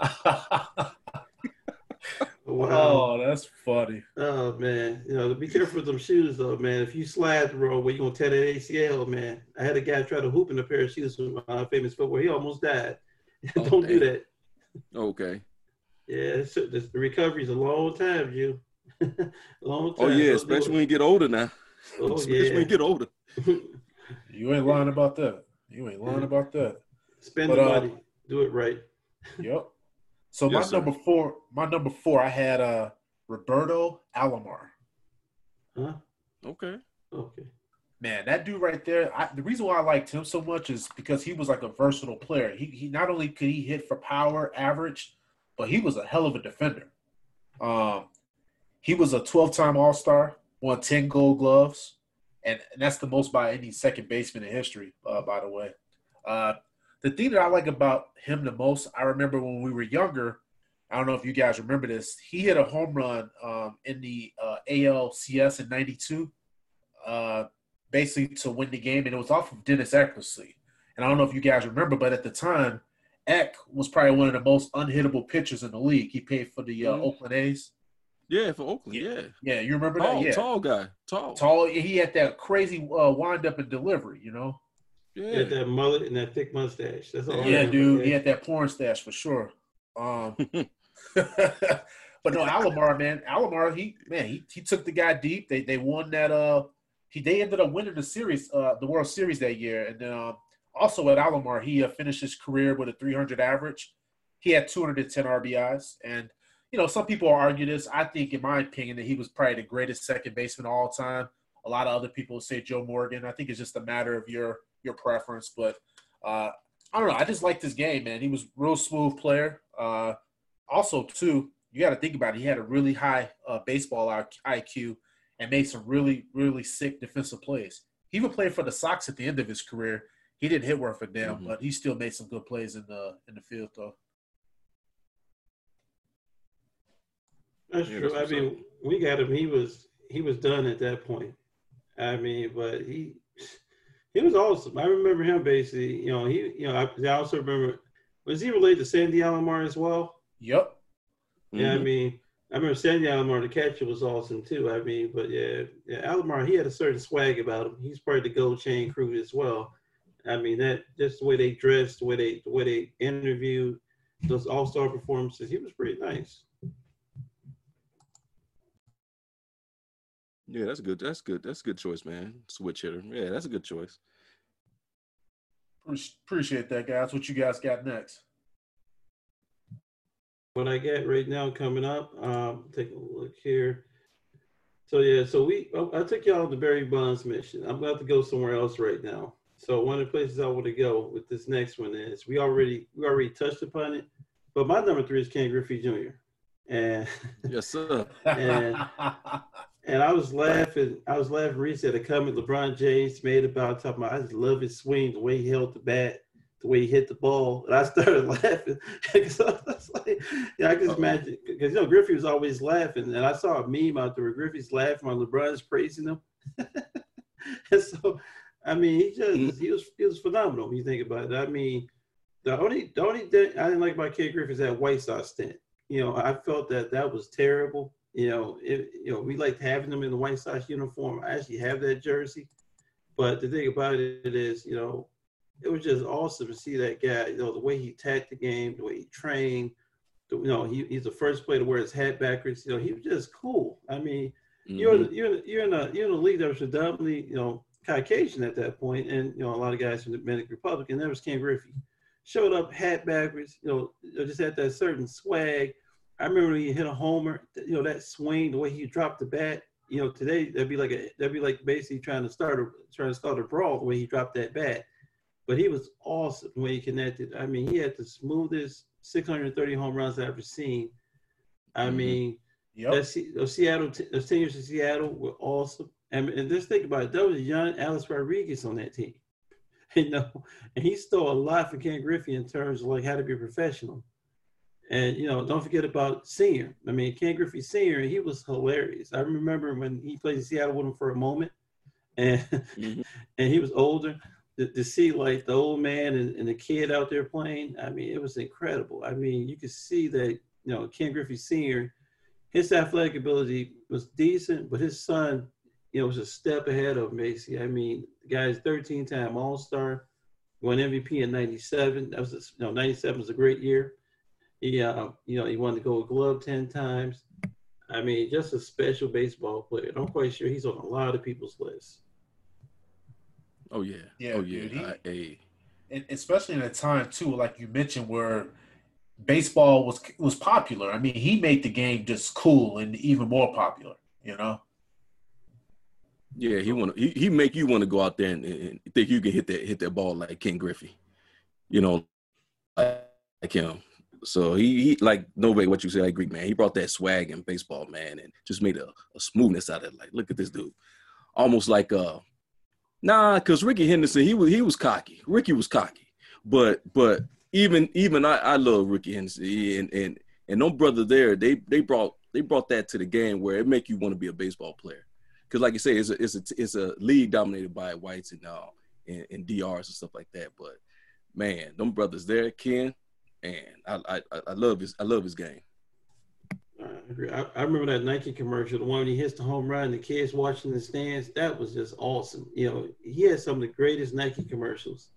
S1: *laughs*
S2: Wow. Oh, that's funny.
S3: Oh man, you know, be careful with them shoes though, man. If you slide the wrong way, you gonna tear that ACL, man. I had a guy try to hoop in a pair of shoes from uh, famous footwear. He almost died. Oh, *laughs* Don't do that.
S1: Okay.
S3: Yeah, so the recovery's a long time, you. *laughs* long
S1: oh, time. Oh yeah, especially when you get older now. Oh *laughs* especially yeah. when you get older.
S2: you ain't lying about that. You ain't lying about that.
S3: Spend but, the uh, money. Do it right.
S2: Yep. So yes, my sir. number four, my number four, I had uh Roberto Alomar.
S3: Huh?
S1: Okay.
S3: Okay.
S2: Man, that dude right there. I, the reason why I liked him so much is because he was like a versatile player. He he not only could he hit for power, average, but he was a hell of a defender. Um, he was a 12-time All-Star, won 10 Gold Gloves, and, and that's the most by any second baseman in history. Uh, by the way, uh, the thing that I like about him the most, I remember when we were younger. I don't know if you guys remember this. He hit a home run um, in the uh, ALCS in '92, uh, basically to win the game, and it was off of Dennis Eckersley. And I don't know if you guys remember, but at the time, Eck was probably one of the most unhittable pitchers in the league. He played for the uh, mm-hmm. Oakland A's.
S1: Yeah, for Oakland. Yeah.
S2: Yeah, you remember
S1: tall,
S2: that? Yeah.
S1: Tall guy. Tall.
S2: Tall. He had that crazy uh, wind up and delivery, you know?
S3: Yeah. He had that mullet and that thick mustache. That's all.
S2: Yeah, dude. He had that porn stash for sure. Um, *laughs* but no, Alomar, man, Alomar, he man, he, he took the guy deep. They they won that. Uh, he they ended up winning the series, uh, the World Series that year, and then um, also at Alomar, he uh, finished his career with a 300 average. He had 210 RBIs, and you know some people argue this. I think, in my opinion, that he was probably the greatest second baseman of all time. A lot of other people say Joe Morgan. I think it's just a matter of your your preference. But uh, I don't know. I just like this game, man. He was real smooth player. Uh, also, too, you got to think about it. He had a really high uh, baseball IQ and made some really, really sick defensive plays. He even played for the Sox at the end of his career. He didn't hit worth a damn, mm-hmm. but he still made some good plays in the in the field, though.
S3: That's true. I mean, we got him. He was he was done at that point. I mean, but he he was awesome. I remember him basically. You know, he you know I, I also remember was he related to Sandy Alomar as well?
S2: Yep.
S3: Yeah, mm-hmm. I mean, I remember Sandy Alomar, the catcher, was awesome too. I mean, but yeah, yeah, Alomar, he had a certain swag about him. He's part of the Gold Chain crew as well. I mean, that just the way they dressed, the way they the way they interviewed, those All Star performances, he was pretty nice.
S1: Yeah, that's good. That's good. That's a good choice, man. Switch hitter. Yeah, that's a good choice.
S2: Appreciate that, guys. What you guys got next?
S3: what I get right now coming up. Um, take a look here. So yeah, so we oh, I took y'all on the Barry Bonds mission. I'm about to go somewhere else right now. So one of the places I want to go with this next one is we already we already touched upon it, but my number three is Ken Griffey Jr. And
S1: yes, sir. *laughs*
S3: and *laughs* and I was laughing. I was laughing recently at a comment LeBron James made about talking about I just love his swing, the way he held the bat the way he hit the ball, and I started *laughs* laughing because I was like, yeah, I can imagine because you know Griffey was always laughing, and I saw a meme out there where Griffey's laughing while LeBron's praising him, *laughs* and so I mean he just mm-hmm. he was he was phenomenal when you think about it. I mean, the only the only thing I didn't like about Ken Griffey is that White Sox stint. You know, I felt that that was terrible. You know, it, you know we liked having them in the White Sox uniform. I actually have that jersey, but the thing about it is, you know, it was just awesome to see that guy. You know, the way he attacked the game, the way he trained. You know, he, he's the first player to wear his hat backwards. You know, he was just cool. I mean, mm-hmm. you're you're you're in a you're in a league that was predominantly you know Caucasian at that point, and you know a lot of guys from the Dominican Republic, and there was Ken Griffey. Showed up hat backwards, you know, just had that certain swag. I remember when he hit a homer, you know, that swing, the way he dropped the bat. You know, today that'd be like a that'd be like basically trying to start a trying to start a brawl the way he dropped that bat but he was awesome when he connected. I mean, he had the smoothest 630 home runs I've ever seen. I mm-hmm. mean, yep. that, those Seattle, those ten years in Seattle were awesome. And, and just think about it, there was a young Alex Rodriguez on that team, *laughs* you know, and he stole a lot from Ken Griffey in terms of like how to be a professional. And you know, don't forget about Senior. I mean, Ken Griffey Senior, he was hilarious. I remember when he played in Seattle with him for a moment, and mm-hmm. *laughs* and he was older to, to see like the old man and, and the kid out there playing, I mean, it was incredible. I mean, you could see that, you know, Ken Griffey Sr., his athletic ability was decent, but his son, you know, was a step ahead of Macy. I mean, the guy's 13 time All Star, won MVP in 97. That was, you know, 97 was a great year. He, uh, you know, he won the gold glove 10 times. I mean, just a special baseball player. I'm quite sure he's on a lot of people's lists.
S1: Oh yeah. Yeah. Oh yeah. Dude, he, I,
S2: hey. And especially in a time too, like you mentioned, where baseball was was popular. I mean, he made the game just cool and even more popular. You know.
S1: Yeah, he want he he make you want to go out there and, and, think you can hit that hit that ball like Ken Griffey, you know, like, like him. So he, he like nobody what you say. like Greek man. He brought that swag in baseball, man, and just made a, a smoothness out of it. Like, look at this dude, almost like uh Nah, because Ricky Henderson, he was he was cocky. Ricky was cocky, but but even even I, I love Ricky Henderson and and and no brother there. They they brought they brought that to the game where it make you want to be a baseball player. Because like you say, it's a it's a it's a league dominated by whites and uh and, and DRs and stuff like that. But man, them brothers there, Ken, and I I I love his I love his game.
S3: I agree. I, I, remember that Nike commercial, the one when he hits the home run, the kids watching the stands. That was just awesome. You know, he had some of the greatest Nike commercials.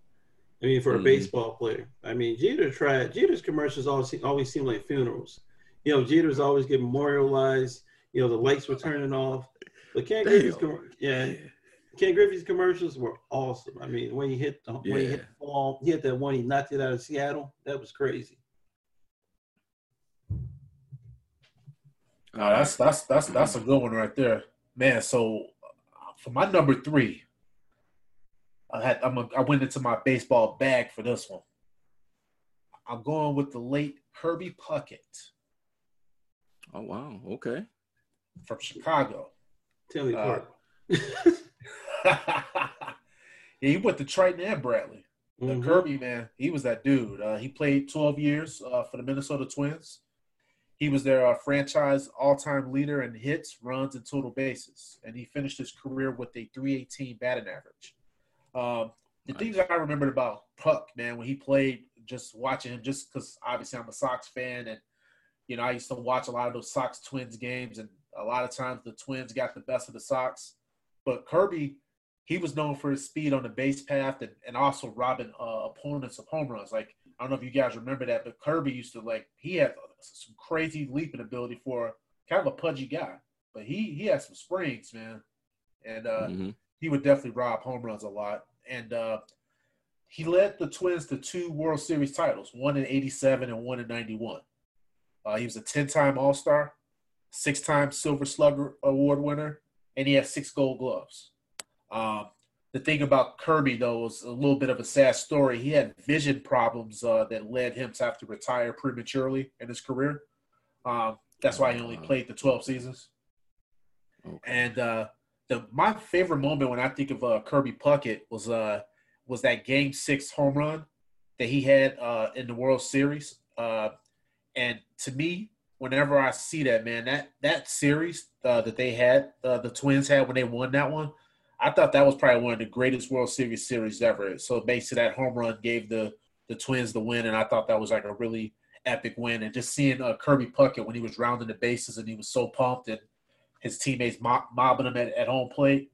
S3: I mean, for a mm-hmm. baseball player. I mean, Jeter tried. Jeter's commercials always always seem like funerals. You know, Jeter's always get memorialized. You know, the lights were turning off. But can't Ken Griffey's, yeah, Ken Griffey's commercials were awesome. I mean, when he hit the yeah. when he hit the ball, he hit that one. He knocked it out of Seattle. That was crazy.
S2: No, that's that's that's that's a good one right there, man. So for my number three, I had I'm a, I went into my baseball bag for this one. I'm going with the late Kirby Puckett.
S1: Oh wow, okay.
S2: From Chicago.
S3: Tell uh, *laughs* *laughs*
S2: yeah, he went to Triton and Bradley. Mm-hmm. Kirby man, he was that dude. Uh, he played 12 years uh, for the Minnesota Twins. He was their uh, franchise all-time leader in hits, runs, and total bases, and he finished his career with a 318 batting average. Um, the nice. things I remembered about Puck, man, when he played, just watching him, just because obviously I'm a Sox fan, and you know I used to watch a lot of those Sox Twins games, and a lot of times the Twins got the best of the Sox. But Kirby, he was known for his speed on the base path and, and also robbing uh, opponents of home runs. Like I don't know if you guys remember that, but Kirby used to like he had some crazy leaping ability for kind of a pudgy guy, but he he had some springs, man, and uh, mm-hmm. he would definitely rob home runs a lot. And uh, he led the Twins to two World Series titles, one in '87 and one in '91. Uh, he was a 10-time All-Star, six-time Silver Slugger Award winner, and he had six Gold Gloves. Um, the thing about Kirby, though, was a little bit of a sad story. He had vision problems uh, that led him to have to retire prematurely in his career. Um, that's why he only played the 12 seasons. Okay. And uh, the my favorite moment when I think of uh, Kirby Puckett was uh, was that Game Six home run that he had uh, in the World Series. Uh, and to me, whenever I see that man, that that series uh, that they had, uh, the Twins had when they won that one, I thought that was probably one of the greatest World Series series ever. So basically, that home run gave the the Twins the win, and I thought that was like a really epic win. And just seeing uh, Kirby Puckett when he was rounding the bases and he was so pumped, and his teammates mob- mobbing him at, at home plate.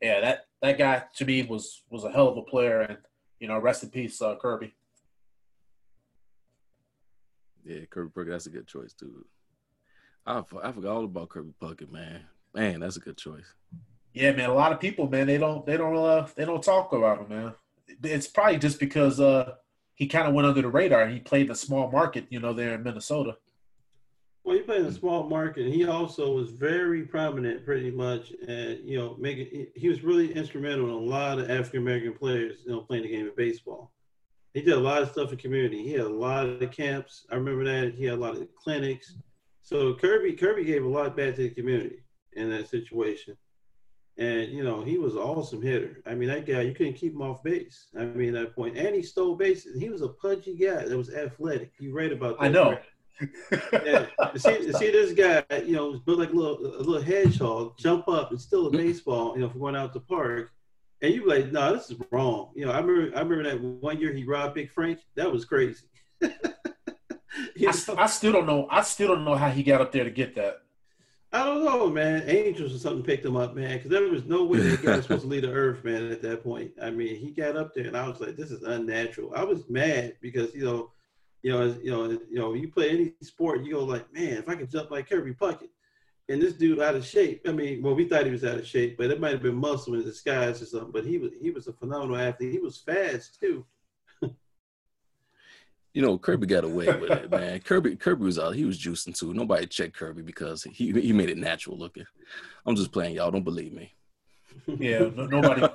S2: Yeah, that that guy to me was was a hell of a player, and you know, rest in peace, uh, Kirby.
S1: Yeah, Kirby Puckett, that's a good choice too. I, I forgot all about Kirby Puckett, man. Man, that's a good choice.
S2: Yeah, man. A lot of people, man, they don't they don't uh they don't talk about him, man. It's probably just because uh he kind of went under the radar. He played a small market, you know, there in Minnesota.
S3: Well, he played in a small market. He also was very prominent, pretty much, and you know, making he was really instrumental in a lot of African American players, you know, playing the game of baseball. He did a lot of stuff in community. He had a lot of camps. I remember that. He had a lot of clinics. So Kirby Kirby gave a lot back to the community in that situation. And you know, he was an awesome hitter. I mean, that guy you couldn't keep him off base. I mean, at that point, and he stole bases. He was a pudgy guy that was athletic. You read about that?
S2: I know.
S3: yeah. See, see this guy, you know, built like a little, a little hedgehog, jump up and steal a mm-hmm. baseball, you know, for going out to park. And you like, no, nah, this is wrong. You know, I remember, I remember that one year he robbed Big Frank. That was crazy. *laughs*
S2: I, I, still don't know. I still don't know how he got up there to get that.
S3: I don't know, man. Angels or something picked him up, man, because there was no way that guy was supposed to leave the earth, man. At that point, I mean, he got up there, and I was like, "This is unnatural." I was mad because you know, you know, you know, you know, you play any sport, you go like, "Man, if I could jump like Kirby Puckett," and this dude out of shape. I mean, well, we thought he was out of shape, but it might have been muscle in disguise or something. But he was he was a phenomenal athlete. He was fast too
S1: you know, Kirby got away with it, man. Kirby, Kirby was out. He was juicing too. Nobody checked Kirby because he he made it natural looking. I'm just playing, y'all. Don't believe me.
S2: Yeah, no, nobody,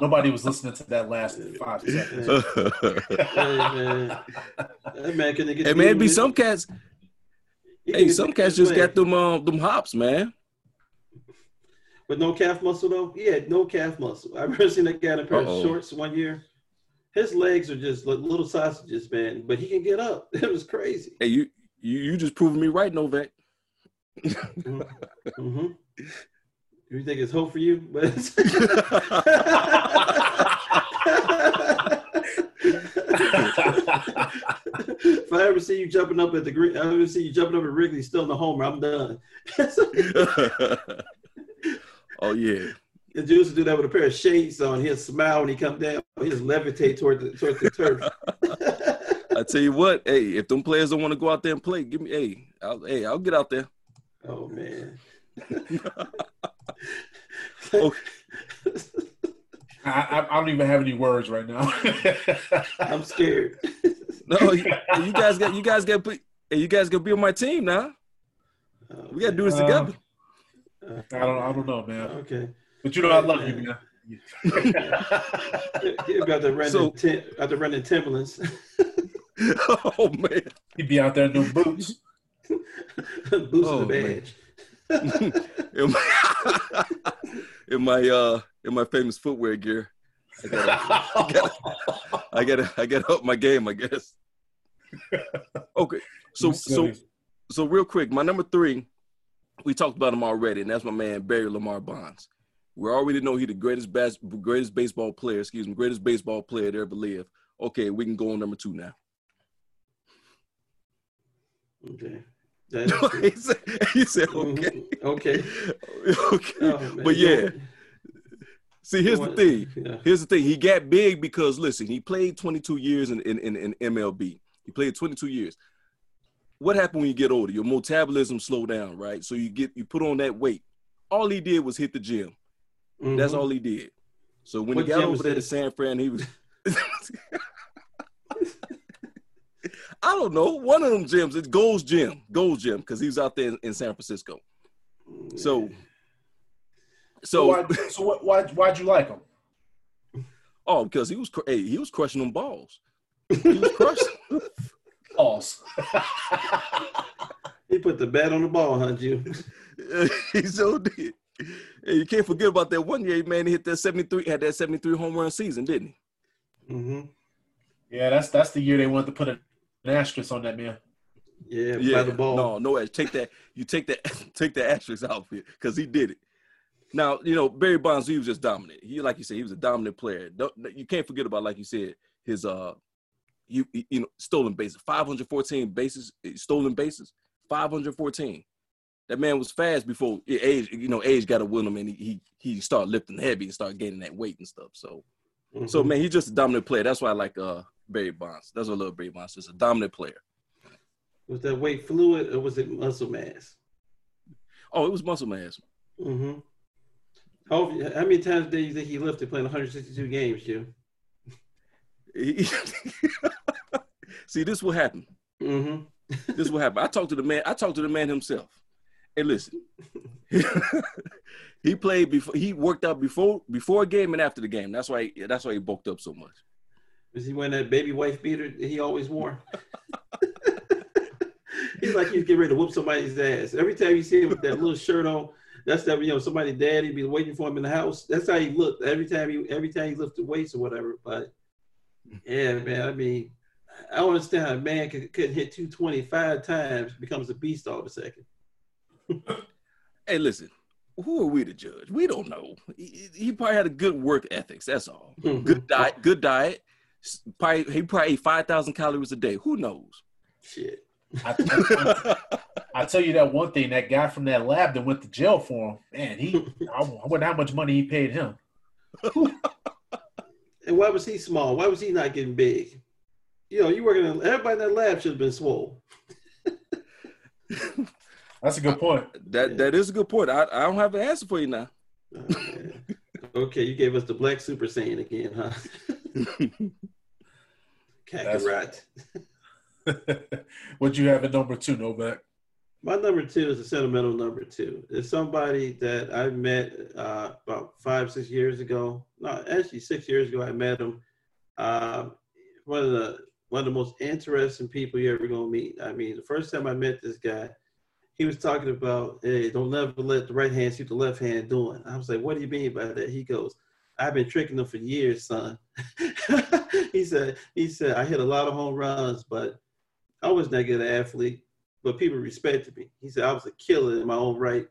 S2: nobody was listening to that last five seconds. hey man,
S3: hey man, can they get?
S1: Hey man, be some cats. Hey, some cats just got them um them hops, man.
S3: With no calf muscle though. He had no calf muscle. I remember seeing that guy in a pair Uh-oh. of shorts one year his legs are just like little sausages, man. But he can get up. *laughs* It was crazy.
S1: Hey, you you, you just proving me right, Novak. mm-hmm.
S3: mm-hmm. You think it's hope for you? But *laughs* if I ever see you jumping up at the green, I ever see you jumping up at Wrigley, still in the homer, I'm done. *laughs*
S1: oh yeah.
S3: The Jews do that with a pair of shades on. He'll smile when he come down. He just levitate toward the toward the turf. *laughs*
S1: I tell you what, hey, if them players don't want to go out there and play, give me, hey, I'll, hey, I'll get out there.
S3: Oh man. *laughs*
S2: okay. I, I, don't even have any words right now. *laughs*
S3: I'm scared.
S1: no, you, you, guys got you guys got hey, you guys gonna be on my team now. Okay. We gotta do this uh, together.
S2: Uh, I don't I don't know, man.
S3: Okay.
S2: But you know I love you, man. *laughs*
S3: He'd *laughs* be out there running, so, tim- out there running Timberlands.
S1: oh man,
S2: he'd be out there doing boots.
S3: Boosting oh, the badge. *laughs*
S1: in, my, in my uh in my famous footwear gear. I gotta, I gotta, I gotta, I gotta up my game, I guess. Okay, so so so real quick, my number three, we talked about him already, and that's my man Barry Lamar Bonds. We already know he's the greatest bas- greatest baseball player, excuse me, greatest baseball player to ever live. Okay, we can go on number two now.
S3: Okay. *laughs*
S1: he, said, he said, okay.
S3: Mm-hmm. Okay.
S1: okay. *laughs* Oh, but yeah. See, here's the thing. Yeah. Here's the thing. He got big because listen, he played 22 years in, in, in, in MLB. He played 22 years. What happened when you get older? Your metabolism slow down, right? So you get you put on that weight. All he did was hit the gym. Mm-hmm. That's all he did. So when what he got over there to San Fran, he was *laughs* I don't know. One of them gyms, it's Gold's Gym, Gold's Gym, because he was out there in, in San Francisco. So,
S2: so, so, why, so what, why, why'd you like him? *laughs*
S1: Oh, because he was, hey, he was crushing them balls. He was crushing *laughs*
S2: balls.
S3: he put the bat on the ball, huh, you?
S1: he so did. Hey, you can't forget about that one year, man. He hit that 73, had that 73 home run season, didn't
S3: he? Mm-hmm.
S2: Yeah, that's that's the year they wanted to put an asterisk on that man.
S3: Yeah, yeah. the ball.
S1: No, no, take that. You take that. *laughs* take the asterisk out because he did it. Now you know Barry Bonds. He was just dominant. He, like you said, he was a dominant player. Don't, you can't forget about, like you said, his uh, you you know, stolen bases, 514 bases, stolen bases, 514. That man was fast before age. You know, age got to win him, and he he, he started lifting heavy and started gaining that weight and stuff. So, mm-hmm. so man, he's just a dominant player. That's why I like uh Barry Bonds. That's what I love Barry Bonds. He's a dominant player.
S3: Was that weight fluid or was it muscle mass?
S1: Oh, it was muscle mass.
S3: Mm-hmm. How, how many times did you think he lifted playing 162 games, Jim? *laughs*
S1: See, this will happen.
S3: Mm-hmm.
S1: this will happen. I talked to the man. I talked to the man himself. Hey, listen. *laughs* he played before. He worked out before before a game and after the game. That's why. That's why he bulked up so much.
S3: Was he wearing that baby wife beater that he always wore? *laughs* he's like he's getting ready to whoop somebody's ass. Every time you see him with that little shirt on, that's that you know somebody daddy be waiting for him in the house. That's how he looked every time he every time he lifted weights or whatever. But yeah, man, I mean, I don't understand how a man could, could hit 225 times becomes a beast all of a second.
S1: Hey, listen, who are we to judge? We don't know. He, he probably had a good work ethics. That's all. Mm-hmm. Good diet. Good diet. Probably he probably ate five thousand calories a day. Who knows?
S3: Shit.
S2: I, I, tell you that one thing. That guy from that lab that went to jail for him, man. He, I wonder how much money he paid him.
S3: and why was he small? Why was he not getting big? You know, you working. In, everybody in that lab should have been swole. *laughs*
S2: That's a good point.
S1: That yeah. that is a good point. I, I don't have an answer for you now.
S3: Oh, *laughs* okay, you gave us the black super saiyan again, huh? *laughs* Kakarot. *laughs*
S2: what you have at number two, Novak?
S3: My number two is a sentimental number two. It's somebody that I met uh, about five, six years ago. No, actually six years ago. I met him. Uh, one of the one of the most interesting people you're ever gonna meet. I mean, the first time I met this guy, he was talking about, hey, don't never let the right hand see the left hand doing. I was like, what do you mean by that? He goes, I've been tricking them for years, son. *laughs* he said, he said, I hit a lot of home runs, but I was not a good athlete, but people respected me. He said, I was a killer in my own right.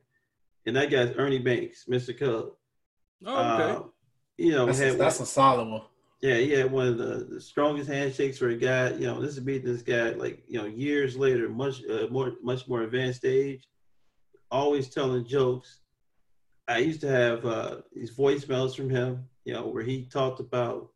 S3: And that guy's Ernie Banks, Mr. Cub.
S1: Oh, okay. Uh,
S3: you know,
S2: that's, a, that's a solid one.
S3: Yeah, he had one of the, the, strongest handshakes for a guy. You know, this is beating this guy like you know years later, much uh, more much more advanced age. Always telling jokes, I used to have uh, these voicemails from him, you know, where he talked about,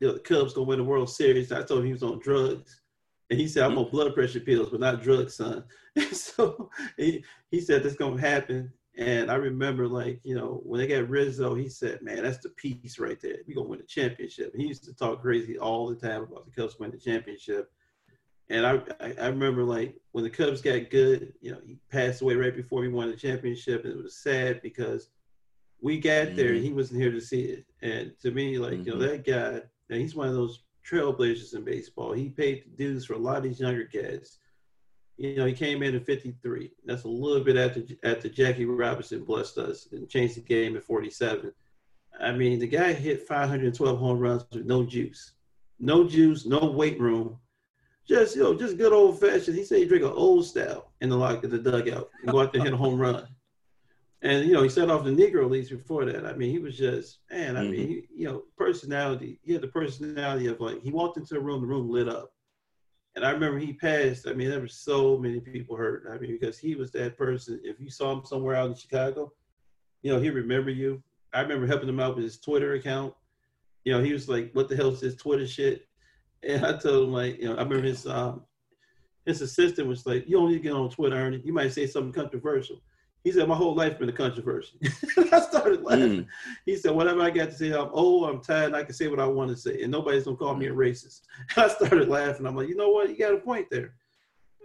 S3: you know, the Cubs gonna win the World Series. I told him he was on drugs, and he said, "I'm on blood pressure pills, but not drugs, son." And *laughs* so he he said that's gonna happen. And I remember, like, you know, when they got Rizzo, he said, "Man, that's the piece right there. We gonna win the championship." And he used to talk crazy all the time about the Cubs winning the championship. And I, I remember like when the Cubs got good, you know, he passed away right before we won the championship, and it was sad because we got mm-hmm. there and mm-hmm. he wasn't here to see it. And to me, like mm-hmm. you know, mm-hmm. that guy, and he's one of those trailblazers in baseball. He paid the dues for a lot of these younger kids. You know, he came in at 53. That's a little bit after after Jackie Robinson blessed us and changed the game at 47. I mean, the guy hit 512 home runs with no juice, no juice, no weight room, just you know, just good old fashioned. He said he drink an old style in the lock of the dugout and go out there and hit a home run. And you know, he set off the Negro Leagues before that. I mean, he was just man. I mm-hmm. mean, he, you know, personality. He had the personality of like he walked into a room, the room lit up. And I remember he passed. I mean, there were so many people hurt. I mean, because he was that person. If you saw him somewhere out in Chicago, you know, he remember you. I remember helping him out with his Twitter account. You know, he was like, "What the hell is this Twitter shit?" *laughs* And I told him like, you know, I remember his um his assistant was like, "You don't need to get on Twitter, Ernie. You might say something controversial." He said, "My whole life been a controversy." *laughs* I started laughing. Mm. He said, "Whatever I got to say, I'm old, I'm tired, I can say what I want to say, and nobody's gonna call me a racist." *laughs* I started laughing. I'm like, "You know what? You got a point there."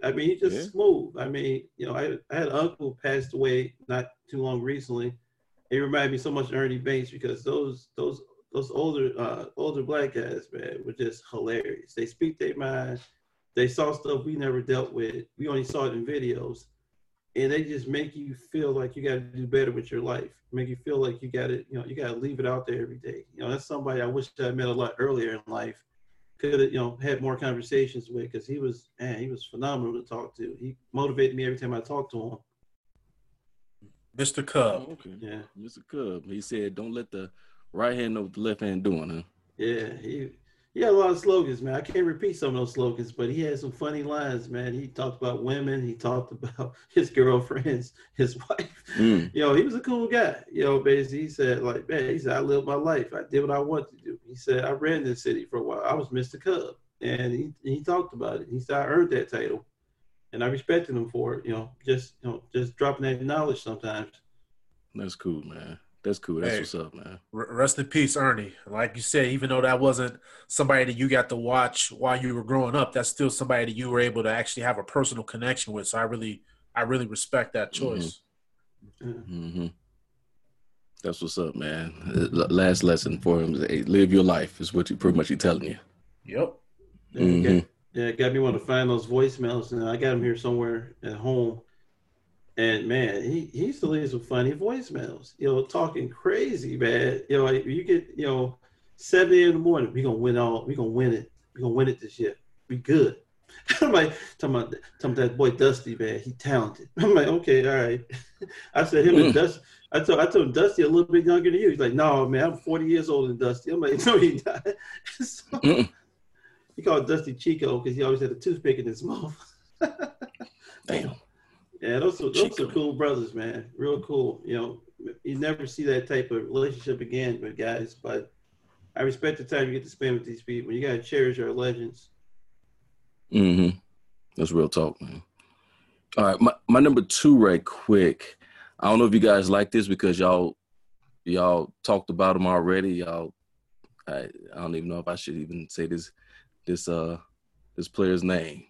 S3: I mean, he's just yeah. smooth. I mean, you know, I, I had an uncle passed away not too long recently. It reminded me so much of Ernie Banks because those those those older uh, older black guys, man, were just hilarious. They speak their mind. They saw stuff we never dealt with. We only saw it in videos, and they just make you feel like you got to do better with your life. Make you feel like you got to, you know, you got to leave it out there every day. You know, that's somebody I wish I met a lot earlier in life. Could have, you know, had more conversations with because he was, man, he was phenomenal to talk to. He motivated me every time I talked to him.
S2: Mr. Cub.
S1: Oh, okay. Yeah. Mr. Cub. He said, "Don't let the right hand know what the left hand doing, huh?
S3: Yeah, he he had a lot of slogans, man. I can't repeat some of those slogans, but he had some funny lines, man. He talked about women, he talked about *laughs* his girlfriends, his wife. Mm. You know, he was a cool guy. You know, basically he said, like, man, he said, I lived my life. I did what I wanted to do. He said, I ran this city for a while. I was Mr. Cub. And he he talked about it. He said, I earned that title. And I respected him for it, you know, just you know, just dropping that knowledge sometimes.
S1: That's cool, man. That's cool. That's hey, what's up, man.
S2: Rest in peace, Ernie. Like you said, even though that wasn't somebody that you got to watch while you were growing up, that's still somebody that you were able to actually have a personal connection with. So I really, I really respect that mm-hmm. choice.
S1: Mm-hmm. Mm-hmm. That's what's up, man. Last lesson for him: hey, live your life is what you pretty much he telling you.
S2: Yep.
S3: Yeah, mm-hmm. got, yeah, got me want to find those voicemails, and I got them here somewhere at home. And man, he, he used to leave some funny voicemails, you know, talking crazy, man. You know, like you get, you know, seven in the morning, we gonna win all, we gonna win it. We gonna win it this year. We good. *laughs* I'm like, talking about, talking about that boy Dusty, man. He talented. *laughs* I'm like, okay, all right. *laughs* I said him and mm. Dusty. I told I told Dusty a little bit younger than you. He's like, no, man, I'm 40 years older than Dusty. I'm like, no, he not. so, he called Dusty Chico because he always had a toothpick in his mouth.
S1: Damn.
S3: Yeah, those are, those are cool brothers, man. Real cool. You know, you never see that type of relationship again with guys, but I respect the time you get to spend with these people. You gotta cherish our legends.
S1: Mm-hmm. That's real talk, man. All right, my, my number two, right quick. I don't know if you guys like this because y'all y'all talked about him already. Y'all, I, I don't even know if I should even say this this uh this player's name.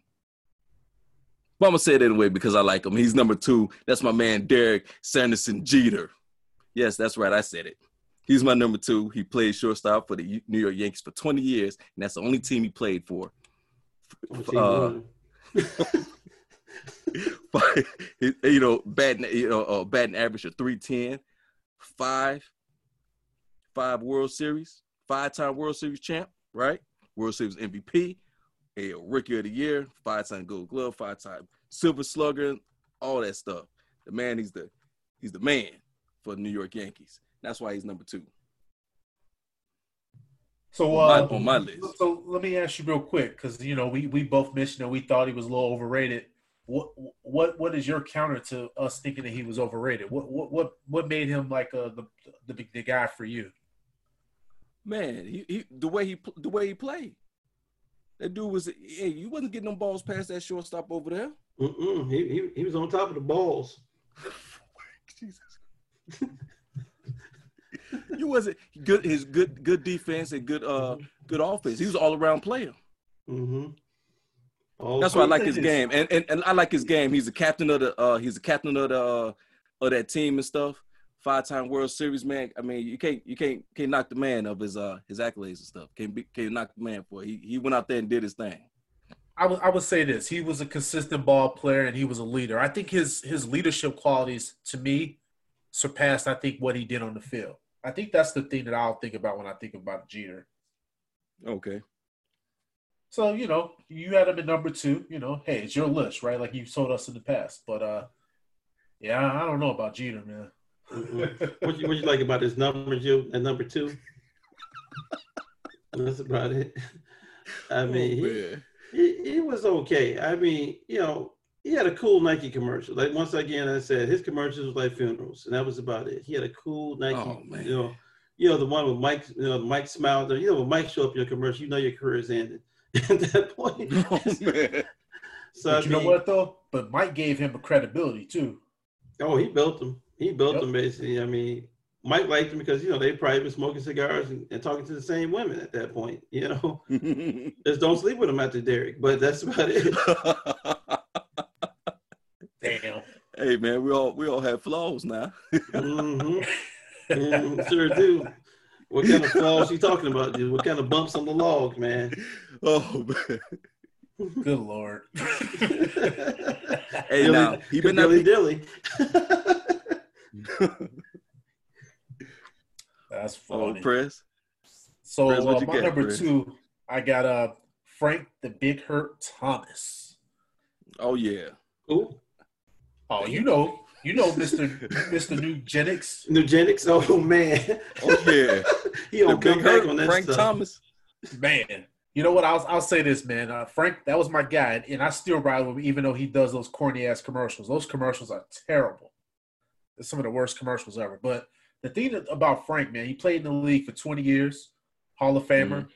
S1: But I'm gonna say it anyway because I like him. He's number two. That's my man Derek Sanderson Jeter. Yes, that's right. I said it. He's my number two. He played shortstop for the New York Yankees for 20 years, and that's the only team he played for. Uh, *laughs* you know, batting, you know, uh, batting average of 310, five, five World Series, five-time World Series champ, right? World Series MVP, a rookie of the year, five time gold glove, five time silver slugger, all that stuff. The man, he's the he's the man for the New York Yankees. That's why he's number two.
S2: So uh, on, my, on my list. So let me ask you real quick, because you know we we both mentioned that we thought he was a little overrated. What what what is your counter to us thinking that he was overrated? What what what what made him like uh, the, the the guy for you?
S1: Man, he, he the way he the way he played. That dude was, hey, you wasn't getting them balls past that shortstop over there.
S3: Mm-mm. He, he, he was on top of the balls. Jesus. *laughs*
S1: you wasn't good. His good good defense and good uh good offense. He was all around player.
S3: Mm-hmm.
S1: That's why I like his game, and, and and I like his game. He's a captain of the uh he's a captain of the uh, of that team and stuff five-time World Series man. I mean, you can't you can't can't knock the man of his uh his accolades and stuff. Can't be can't knock the man for it. He he went out there and did his thing.
S2: I would I would say this: he was a consistent ball player and he was a leader. I think his his leadership qualities, to me, surpassed I think what he did on the field. I think that's the thing that I'll think about when I think about Jeter.
S1: Okay.
S2: So you know, you had him at number two. You know, hey, it's your list, right? Like you've told us in the past. But uh, yeah, I don't know about Jeter, man.
S3: Mm-hmm. what you what you like about his number, you at number two? That's about it. I oh, mean, oh, he, he, he was okay. I mean, you know, he had a cool Nike commercial. Like once again, I said his commercials was like funerals, and that was about it. He had a cool Nike, oh, you know, you know the one with Mike, you know, Mike smiled. You know, when Mike show up in your commercial, you know your career is ended *laughs* at that point. *laughs* Oh, man.
S2: so but you mean, know what though? But Mike gave him a credibility too.
S3: Oh, he built him. He built yep. them basically. I mean, Mike liked them because you know they probably been smoking cigars and, and, talking to the same women at that point. *laughs* You know, *laughs* just don't sleep with them after Derek. But that's about it. *laughs*
S2: Damn.
S1: Hey man, we all we all have flaws now.
S3: mm-hmm. Mm, sure do. What kind of flaws you talking about, dude? What kind of bumps on the log, man?
S1: Oh man.
S2: Good lord.
S1: hey, Dilly, now
S3: he been dilly dilly.
S2: That's funny.
S1: Oh, Press.
S2: So Press, uh, my get, number Press? two, I got uh Frank the Big Hurt Thomas.
S1: Oh yeah.
S3: Who?
S2: Oh, you know, you know, Mister *laughs* Mister Nugenix.
S3: Nugenix. Oh man.
S1: Oh yeah. *laughs*
S3: he don't come back on that
S1: Frank
S3: stuff.
S1: Thomas.
S2: Man, you know what? I'll I'll say this, man. Uh, Frank, that was my guy, and I still ride with him, even though he does those corny ass commercials. Those commercials are terrible. It's some of the worst commercials ever. But the thing about Frank, man, he played in the league for 20 years, Hall of Famer, mm-hmm.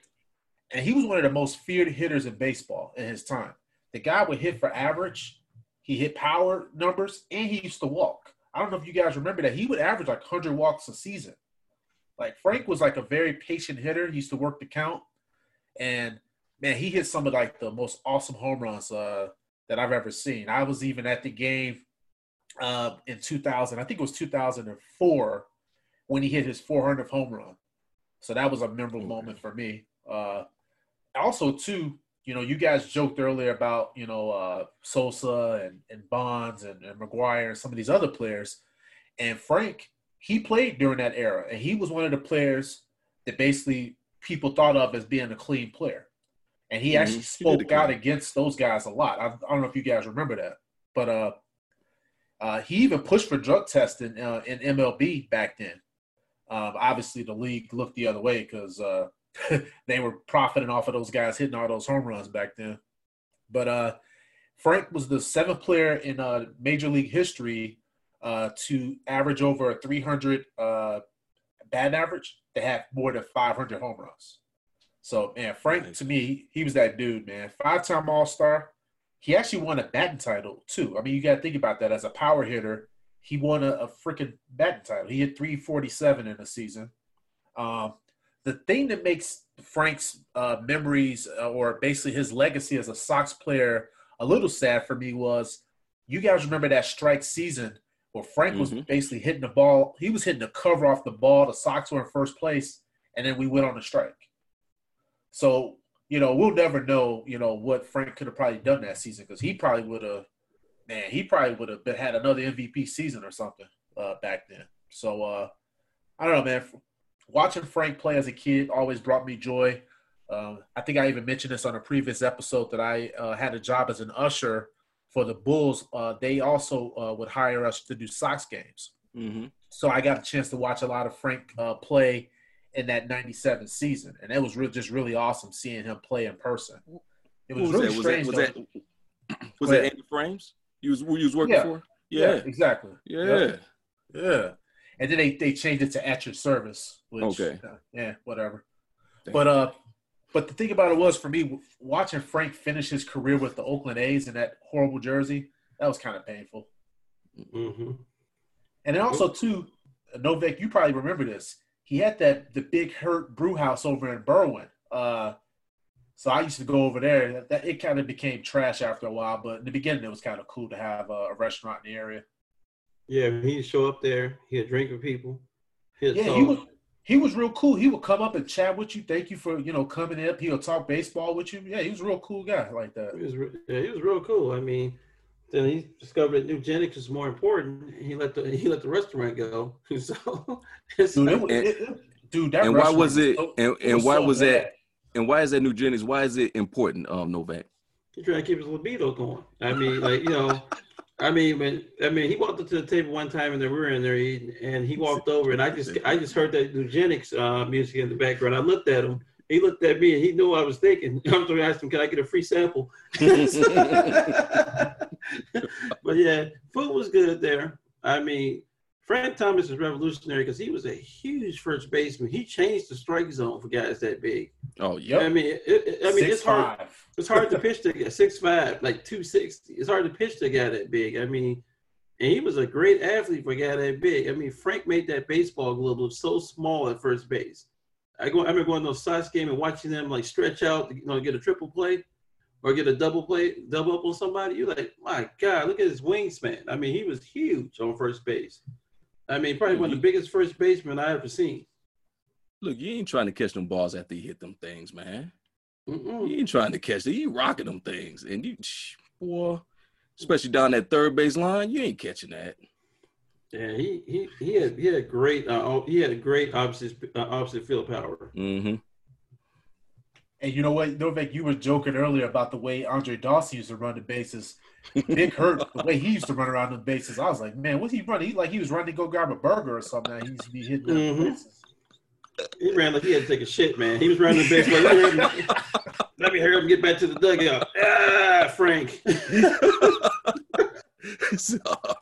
S2: and he was one of the most feared hitters in baseball in his time. The guy would hit for average, he hit power numbers, and he used to walk. I don't know if you guys remember that. He would average like 100 walks a season. Like Frank was like a very patient hitter. He used to work the count, and man, he hit some of like the most awesome home runs uh, that I've ever seen. I was even at the game uh, in 2000. I think it was 2004 when he hit his 400th home run. So that was a memorable moment for me. Uh, also, too, you know, you guys joked earlier about you know uh, Sosa and, and Bonds and, and McGwire and some of these other players, and Frank he played during that era, and he was one of the players that basically people thought of as being a clean player, and he mm-hmm. actually spoke out against those guys a lot. I, I, don't know if you guys remember that, but uh, uh, he even pushed for drug testing uh, in MLB back then. Um, obviously, the league looked the other way because uh, *laughs* they were profiting off of those guys hitting all those home runs back then. But uh, Frank was the seventh player in uh, Major League history uh, to average over a 300 uh, bad average to have more than 500 home runs. So, man, Frank, to me, he was that dude, man. Five time All Star. He actually won a batting title, too. I mean, you got to think about that as a power hitter he won a, a freaking batting title. He hit 347 in a season. Um, the thing that makes Frank's uh, memories uh, or basically his legacy as a Sox player a little sad for me was you guys remember that strike season where Frank was mm-hmm. basically hitting the ball. He was hitting the cover off the ball. The Sox were in first place, and then we went on a strike. So, you know, we'll never know, you know, what Frank could have probably done that season because he probably would have man, he probably would have had another MVP season or something uh, back then. So uh, I don't know, man. Watching Frank play as a kid always brought me joy. Uh, I think I even mentioned this on a previous episode that I uh, had a job as an usher for the Bulls. Uh, they also uh, would hire us to do Sox games.
S1: Mm-hmm.
S2: So I got a chance to watch a lot of Frank play in that '97 season, and it was re- just really awesome seeing him play in person. It was, was really that? strange.
S1: Was that, was that, was that Andy Frain's? You was who you was working
S2: yeah.
S1: for?
S2: Yeah. yeah, exactly.
S1: Yeah.
S2: Yep. Yeah. And then they, they changed it to at your service. Which,
S1: okay.
S2: Uh, yeah, whatever. Thank but uh but the thing about it was for me watching Frank finish his career with the Oakland A's in that horrible jersey, that was kind of painful.
S3: Mm-hmm.
S2: And then also too, Novak, you probably remember this. He had that the big hurt brew house over in Berwyn. Uh, so I used to go over there. That, that it kind of became trash after a while, but in the beginning it was kind of cool to have a, a restaurant in the area.
S3: Yeah, he'd show up there. He'd drink with people.
S2: He'd yeah, he was he was real cool. He would come up and chat with you. Thank you for you know coming up. He'll talk baseball with you. Yeah, he was a real cool guy like that.
S3: He was yeah, he was real cool. I mean, then he discovered that Nugenix is more important. He let the he let the restaurant go. *laughs* So,
S1: dude, it, it, dude, that and why was it? and, and was why so was bad. that? And why is that Nugenix? Why is it important, um, Novak?
S3: He's trying to keep his libido going. I mean, like you know, I mean, when I mean, he walked up to the table one time and then we were in there eating, and he walked over, and I just I just heard that Nugenix uh, music in the background. I looked at him. He looked at me, and he knew what I was thinking. *laughs* I'm going to ask him, "Can I get a free sample?" *laughs* but yeah, food was good there. I mean, Frank Thomas is revolutionary because he was a huge first baseman. He changed the strike zone for guys that big.
S1: Oh yeah.
S3: I mean, it, it, I mean, six, it's hard. Five. It's hard to pitch to a six five, like two sixty. It's hard to pitch to a guy that big. I mean, and he was a great athlete for a guy that big. I mean, Frank made that baseball glove look so small at first base. I go. I remember going to those Sox game and watching them like stretch out, you know, get a triple play or get a double play, double up on somebody. You're like, my God, look at his wingspan. I mean, he was huge on first base. I mean, probably one of the biggest first basemen I ever seen.
S1: Look, you ain't trying to catch them balls after you hit them things, man. Mm-mm. You ain't trying to catch it. You rocking them things, and you, boy, especially down that third base line, you ain't catching that.
S3: Yeah, he he he had he had great uh, he had a great opposite uh, opposite field power.
S1: Mm-hmm.
S2: And you know what, Novak, you were joking earlier about the way Andre Dawson used to run the bases. Big Hurt, the way he used to run around the bases, I was like, man, what's he running? He like he was running to go grab a burger or something. He used to be hitting mm-hmm. the bases.
S3: He ran like he had to take a shit, man. He was running the base. Like, let me hurry up and get back to the dugout. Ah, Frank. *laughs*
S1: Frank.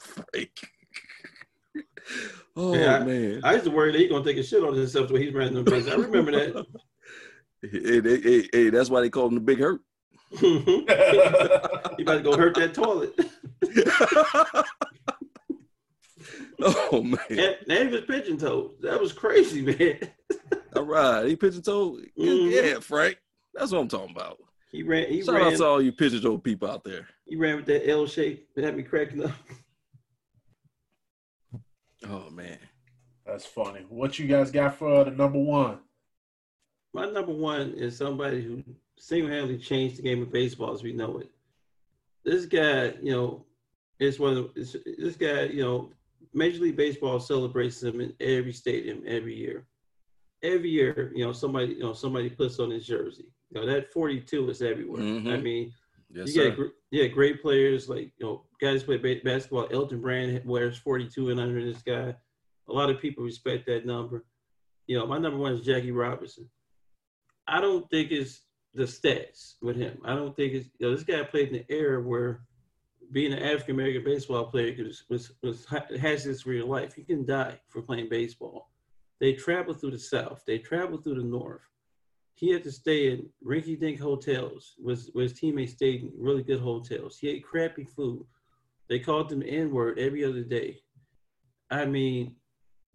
S1: Oh yeah, man.
S3: I, I, used to worry that he's gonna take a shit on himself when he's running the base. I remember that. *laughs*
S1: Hey, hey, hey, hey, that's why they call him the big hurt. *laughs*
S3: you about to go hurt that toilet. *laughs*
S1: oh man. And
S3: he was pigeon toed. That was crazy, man.
S1: all right. He pigeon toed. Mm-hmm. Yeah, Frank. That's what I'm talking about.
S3: He ran he
S1: Shout
S3: ran,
S1: out to all you pigeon toed people out there.
S3: He ran with that L shape that had me cracking up.
S1: Oh man.
S2: That's funny. What you guys got for the number one?
S3: My number one is somebody who single-handedly changed the game of baseball as we know it. This guy, you know, is one of the, this guy, you know, Major League Baseball celebrates him in every stadium every year. Every year, you know, somebody, you know, somebody puts on his jersey. You know, that 42 is everywhere. Mm-hmm. I mean, yes, you got yeah, great players like you know, guys play basketball. Elton Brand wears 42 and under this guy. A lot of people respect that number. You know, my number one is Jackie Robinson. I don't think it's the stats with him. I don't think it's you know, this guy played in an era where being an African American baseball player was, was, was hazardous for life. You can die for playing baseball. They traveled through the South. They traveled through the North. He had to stay in rinky-dink hotels. Was his teammates stayed in really good hotels. He ate crappy food. They called him N-word every other day. I mean,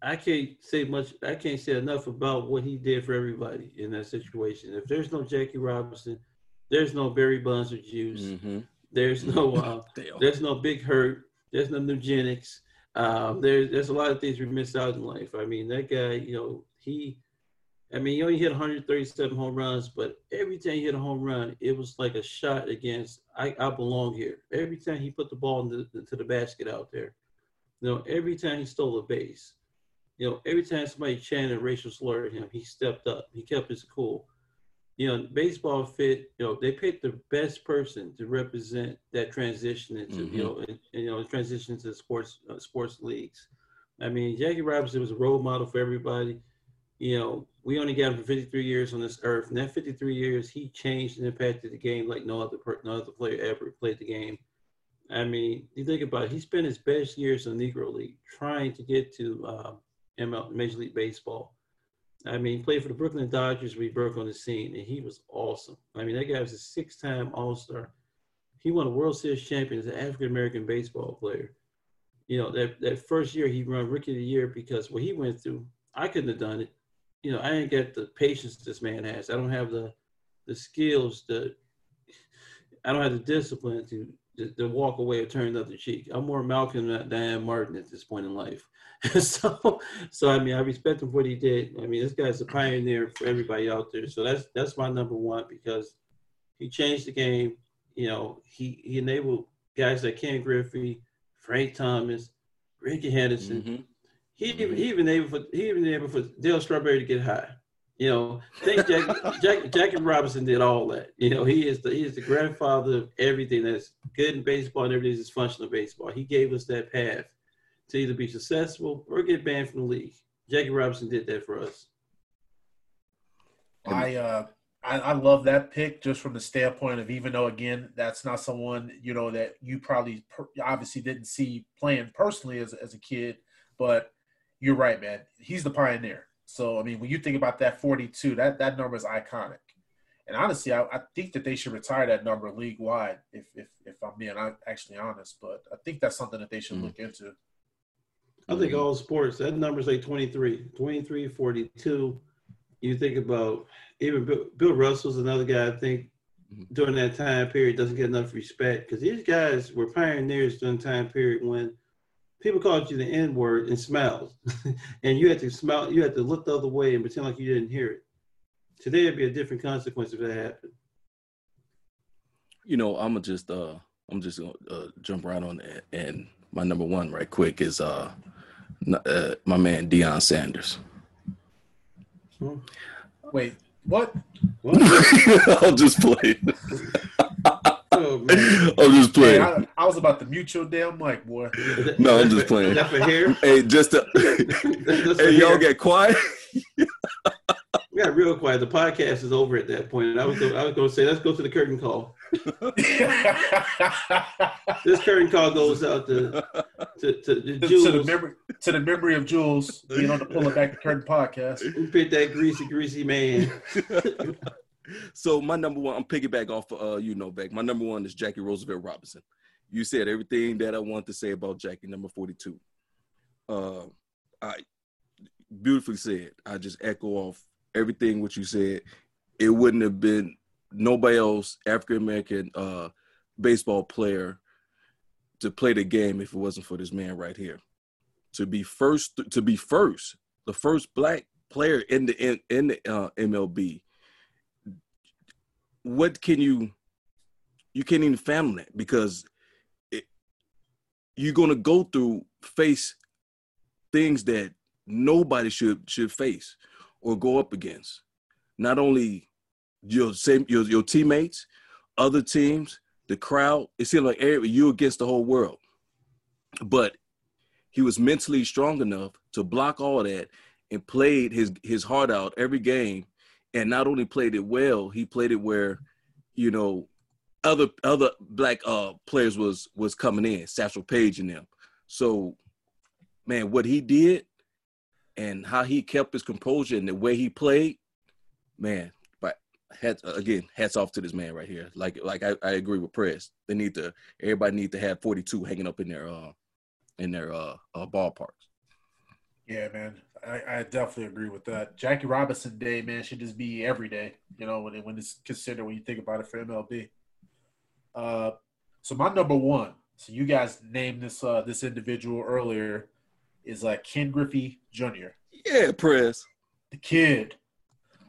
S3: I can't say much. I can't say enough about what he did for everybody in that situation. If there's no Jackie Robinson, there's no Barry Bonds or Juice. Mm-hmm. There's no *laughs* uh, there's no Big Hurt. There's no Nugenix. Um, there's there's a lot of things we missed out in life. I mean, that guy, you know, he, I mean, he only hit 137 home runs, but every time he hit a home run, it was like a shot against I, I belong here. Every time he put the ball into the, the basket out there, you know, every time he stole a base, you know, every time somebody chanted a racial slur at him, he stepped up. He kept his cool you know, baseball fit, you know, they picked the best person to represent that transition into, mm-hmm. you know, and, you know, transition to sports uh, sports leagues. I mean, Jackie Robinson was a role model for everybody. You know, we only got him for 53 years on this earth, and that 53 years, he changed and impacted the game like no other no other player ever played the game. I mean, you think about it, he spent his best years in the Negro League trying to get to uh, ML, Major League Baseball I mean, he played for the Brooklyn Dodgers. when We broke on the scene, and he was awesome. I mean, that guy was a six-time All-Star. He won a World Series champion as an African American baseball player. You know, that that first year he won Rookie of the Year because what he went through, I couldn't have done it. You know, I ain't got the patience this man has. I don't have the the skills. The I don't have the discipline to to, to, walk away or turn the other cheek. I'm more Malcolm than Diane Martin at this point in life. *laughs* so, so I mean, I respect him for what he did. I mean, this guy's a pioneer for everybody out there. So that's that's my number one because he changed the game. You know, he he enabled guys like Ken Griffey, Frank Thomas, Rickey Henderson. Mm-hmm. He even he even able for he even able for Darryl Strawberry to get high. You know, think Jack, *laughs* Jack, Jackie Robinson did all that. You know, he is the he is the grandfather of everything that's good in baseball and everything that's functional baseball. He gave us that path to either be successful or get banned from the league. Jackie Robinson did that for us.
S2: I uh I, I love that pick just from the standpoint of even though again that's not someone you know that you probably per, obviously didn't see playing personally as as a kid, but you're right, man. He's the pioneer. So I mean, when you think about that 42, that that number is iconic. And honestly, I, I think that they should retire that number league wide. If if if I'm being actually honest, but I think that's something that they should mm look into.
S3: I think all sports that number's like 23, 23, 42. You think about even Bill, Bill Russell's another guy. I think mm-hmm. during that time period doesn't get enough respect because these guys were pioneers during time period when people called you the N word and smiled, *laughs* and you had to smile, you had to look the other way and pretend like you didn't hear it. Today it'd be a different consequence if that happened.
S1: You know, I'm gonna just uh, I'm just gonna uh, jump right on that, and my number one right quick is uh, uh my man Deion Sanders.
S2: Wait, what?
S1: what? *laughs* I'll just play. *laughs* Oh, *laughs* I'm just playing.
S2: Hey, I, I, was about to mute your damn mic, boy.
S1: No, I'm just playing.
S3: That here?
S1: Hey, just to, *laughs* hey, y'all get quiet.
S3: we got real quiet. The podcast is over at that point. And I was going, I was going to say, let's go to the curtain call. *laughs* this curtain call goes out to to, to, to,
S2: to, to the memory to the memory of Jules being on the Pull It Back the Curtain podcast.
S3: Who picked that greasy, greasy man?
S1: So my number one, I'm piggyback off uh, you know, back. My number one is Jackie Roosevelt Robinson. You said everything that I want to say about Jackie, number 42. Uh, I beautifully said. I just echo off everything what you said. It wouldn't have been nobody else African American uh, baseball player to play the game if it wasn't for this man right here. To be first, to be first, the first black player in the in, in the uh, MLB what can you you can't even fathom that because it, you're gonna go through face things that nobody should should face or go up against. Not only your same your your teammates, other teams, the crowd. It seemed like you against the whole world. But he was mentally strong enough to block all that and played his his heart out every game and not only played it well, he played it where, you know, other other black uh players was was coming in, Satchel Paige and them. So, man, what he did and how he kept his composure and the way he played, man, but hats again, hats off to this man right here. Like like I, I agree with Press. They need to everybody need to have 42 hanging up in their uh in their uh, uh ballparks.
S2: Yeah, man. I, I, definitely agree with that. Jackie Robinson Day, man, should just be every day. You know, when when it's considered when you think about it for MLB. Uh, so my number one. So you guys named this uh, this individual earlier is like uh, Ken Griffey Jr.
S1: Yeah, press
S2: the kid.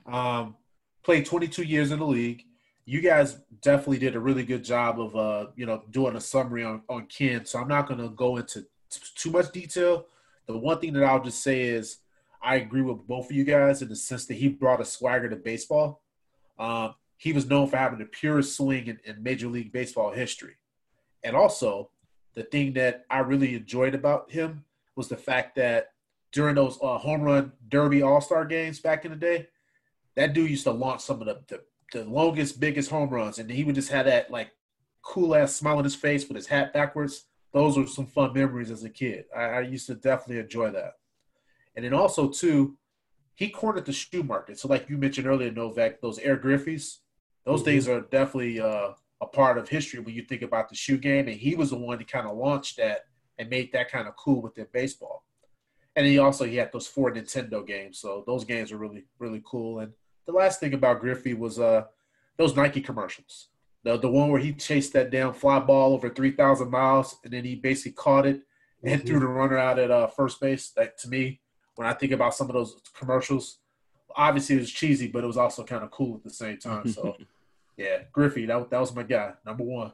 S2: Um, played 22 years in the league. You guys definitely did a really good job of uh, you know, doing a summary on on Ken. So I'm not going to go into too much detail. The one thing that I'll just say is I agree with both of you guys in the sense that he brought a swagger to baseball. Um, he was known for having the purest swing in, in, Major League Baseball history. And also, the thing that I really enjoyed about him was the fact that during those uh, home run derby all star games back in the day, that dude used to launch some of the, the, the longest, biggest home runs. And he would just have that like cool ass smile on his face with his hat backwards. Those were some fun memories as a kid. I, I used to definitely enjoy that. And then also too, he cornered the shoe market. So like you mentioned earlier, Novak, those Air Griffeys, those mm-hmm. things are definitely uh, a part of history when you think about the shoe game. And he was the one to kind of launch that and made that kind of cool within baseball. And he also he had those four Nintendo games, so those games are really really cool. And the last thing about Griffey was uh those Nike commercials. The the one where he chased that damn fly ball over three thousand miles, and then he basically caught it and mm-hmm. threw the runner out at uh, first base. That to me, when I think about some of those commercials, obviously it was cheesy, but it was also kind of cool at the same time. So, *laughs* yeah, Griffey, that that was my guy, number one.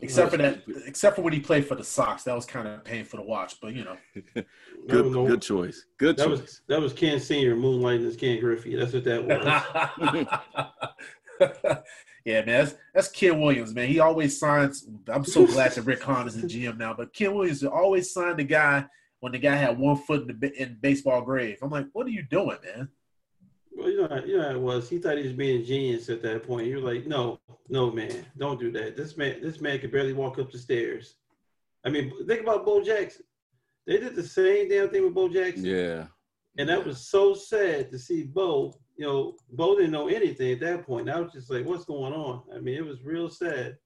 S2: Except for that, except for when he played for the Sox, that was kind of painful to watch. But you know, *laughs*
S1: good, no, good choice. Good
S3: that
S1: choice.
S3: Was, that was Ken Senior moonlighting as Ken Griffey. That's what that
S2: was. *laughs* yeah, man, that's, that's Ken Williams, man. He always signs. I'm so glad that Rick Hahn is the GM now. But Ken Williams always signed the guy when the guy had one foot in the in baseball grave. I'm like, what are you doing, man?
S3: Well, you know, you know how it was. He thought he was being genius at that point. You're like, no, no, man, don't do that. This man, this man could barely walk up the stairs. I mean, think about Bo Jackson. They did the same damn thing with Bo Jackson.
S1: Yeah.
S3: And that was so sad to see Bo. You know, Bo didn't know anything at that point. I was just like, what's going on? I mean, it was real sad.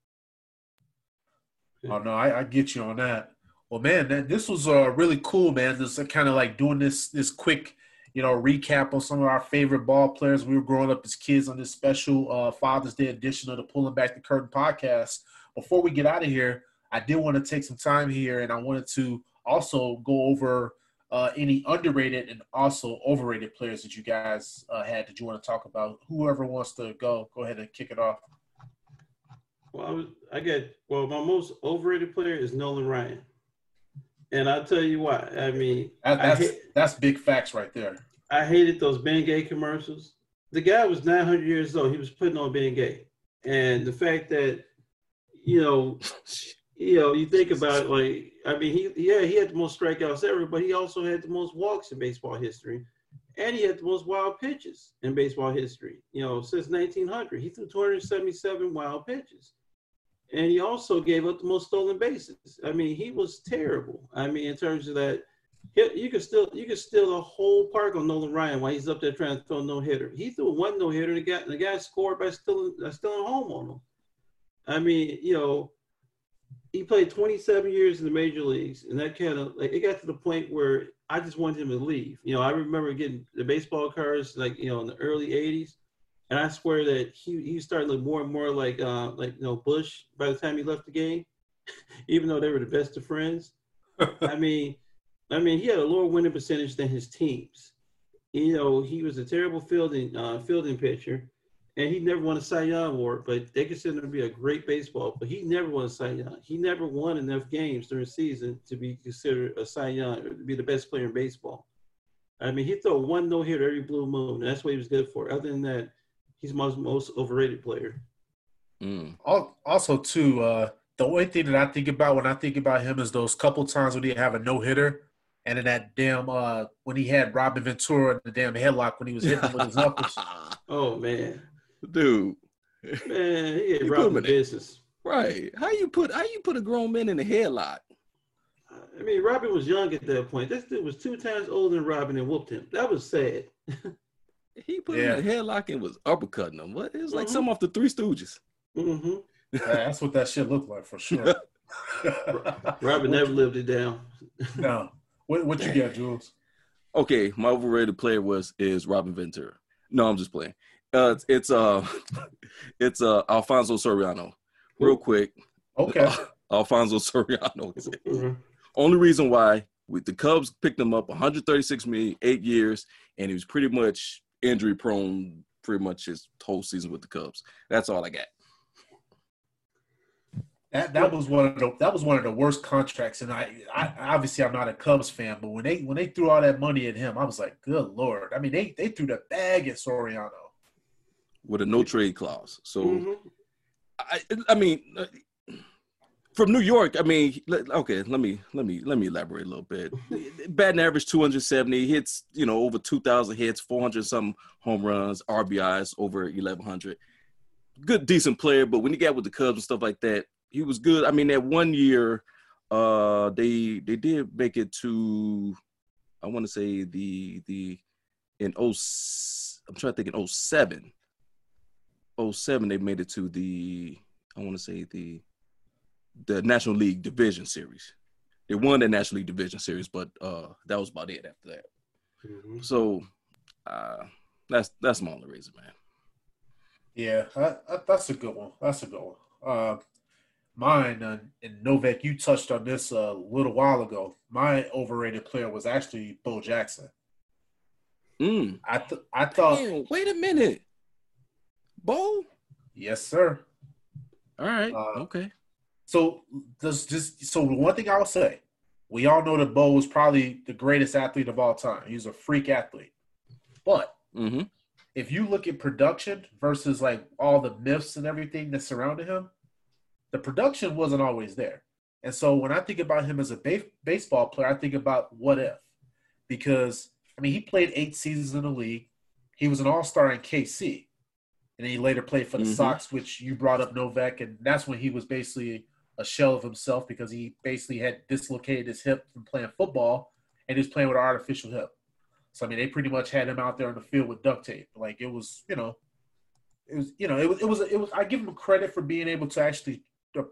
S2: Oh no, I, I get you on that. Well, man, this was uh, really cool, man. This uh, kind of like doing this this quick you know, recap on some of our favorite ball players. We were growing up as kids on this special uh, Father's Day edition of the Pulling Back the Curtain podcast. Before we get out of here, I did want to take some time here and I wanted to also go over uh, any underrated and also overrated players that you guys uh, had that you want to talk about. Whoever wants to go, go ahead and kick it off.
S3: Well, I, was, I get well. My most overrated player is Nolan Ryan, and I'll tell you why. I mean,
S2: that, that's I that's big facts right there.
S3: I hated those Bengay commercials. The guy was 900 years old. He was putting on Bengay, and the fact that you know, you know, you think about it, like I mean, he yeah, he had the most strikeouts ever, but he also had the most walks in baseball history, and he had the most wild pitches in baseball history. You know, since 1900, he threw 277 wild pitches, and he also gave up the most stolen bases. I mean, he was terrible. I mean, in terms of that you could still you could steal a whole park on Nolan Ryan while he's up there trying to throw no hitter. He threw one no hitter, and the guy the guy scored by stealing by stealing home on him. I mean, you know, he played 27 years in the major leagues, and that kind of like it got to the point where I just wanted him to leave. You know, I remember getting the baseball cards like you know in the early 80s, and I swear that he he started look more and more like uh like you know Bush by the time he left the game, *laughs* even though they were the best of friends. I *laughs* mean I mean, he had a lower winning percentage than his teams. You know, he was a terrible fielding uh, fielding pitcher, and he never won a Cy Young award. But they consider him to be a great baseball. But he never won a Cy Young. He never won enough games during the season to be considered a Cy Young or to be the best player in baseball. I mean, he threw one no hitter every blue moon. And that's what he was good for. Other than that, he's my most overrated player.
S2: Mm. Also, too, uh, the only thing that I think about when I think about him is those couple times when he have a no hitter and then that damn uh when he had Robin Ventura in the damn headlock when he was hitting with his *laughs* knuckles.
S3: Oh man,
S1: dude,
S3: man, he had Robin business.
S1: Right? How you put how you put a grown man in a headlock?
S3: I mean, Robin was young at that point. This dude was two times older than Robin and whooped him. That was sad. *laughs*
S1: he put yeah. him in a headlock and was uppercutting him. What? It was like mm-hmm. some off the Three Stooges.
S3: Mm-hmm.
S2: yeah, that's what that shit looked like for sure. *laughs* *laughs*
S3: Robin never lived it down.
S2: no. What what you got, Jules?
S1: Okay, my overrated player was is Robin Ventura. No, I'm just playing. Uh, it's, it's uh, *laughs* it's uh, Alfonso Soriano. Real quick.
S2: Okay. Uh,
S1: Alfonso Soriano. Mm-hmm. Only reason why we, the Cubs picked him up 136 million, eight years, and he was pretty much injury prone pretty much his whole season with the Cubs. That's all I got.
S2: That that was one of the that was one of the worst contracts, and I, I obviously I'm not a Cubs fan, but when they when they threw all that money at him, I was like, good lord! I mean, they they threw the bag at Soriano
S1: with a no trade clause. So, mm-hmm. I I mean, from New York, I mean, okay, let me let me let me elaborate a little bit. *laughs* Batting average 270 hits, you know, over 2,000 hits, 400 some home runs, RBIs over 1,100. Good, decent player, but when he got with the Cubs and stuff like that, he was good. I mean, that one year, uh, they they did make it to, I want to say the the in oh, I'm trying to think in 07. 07 they made it to the I want to say the the National League Division Series. They won the National League Division Series, but uh, that was about it after that. Mm-hmm. So uh, that's that's my only reason, man.
S2: Yeah, I, that's a good one. That's a good one. Uh, mine uh, and Novak, you touched on this a little while ago. My overrated player was actually Bo Jackson.
S1: Mm.
S2: I th- I thought.
S1: Damn, wait a minute, Bo.
S2: Yes, sir.
S1: All right. Uh, okay.
S2: So this just so one thing I will say, we all know that Bo was probably the greatest athlete of all time. He's a freak athlete, but
S1: mm-hmm.
S2: if you look at production versus like all the myths and everything that surrounded him, the production wasn't always there. And so when I think about him as a ba- baseball player, I think about what if, because I mean he played eight seasons in the league. He was an All Star in KC, and then he later played for the mm-hmm. Sox, which you brought up Novak, and that's when he was basically a shell of himself because he basically had dislocated his hip from playing football, and he was playing with an artificial hip. So I mean, they pretty much had him out there on the field with duct tape. Like it was, you know, it was, you know, it was, it was, it was. I give him credit for being able to actually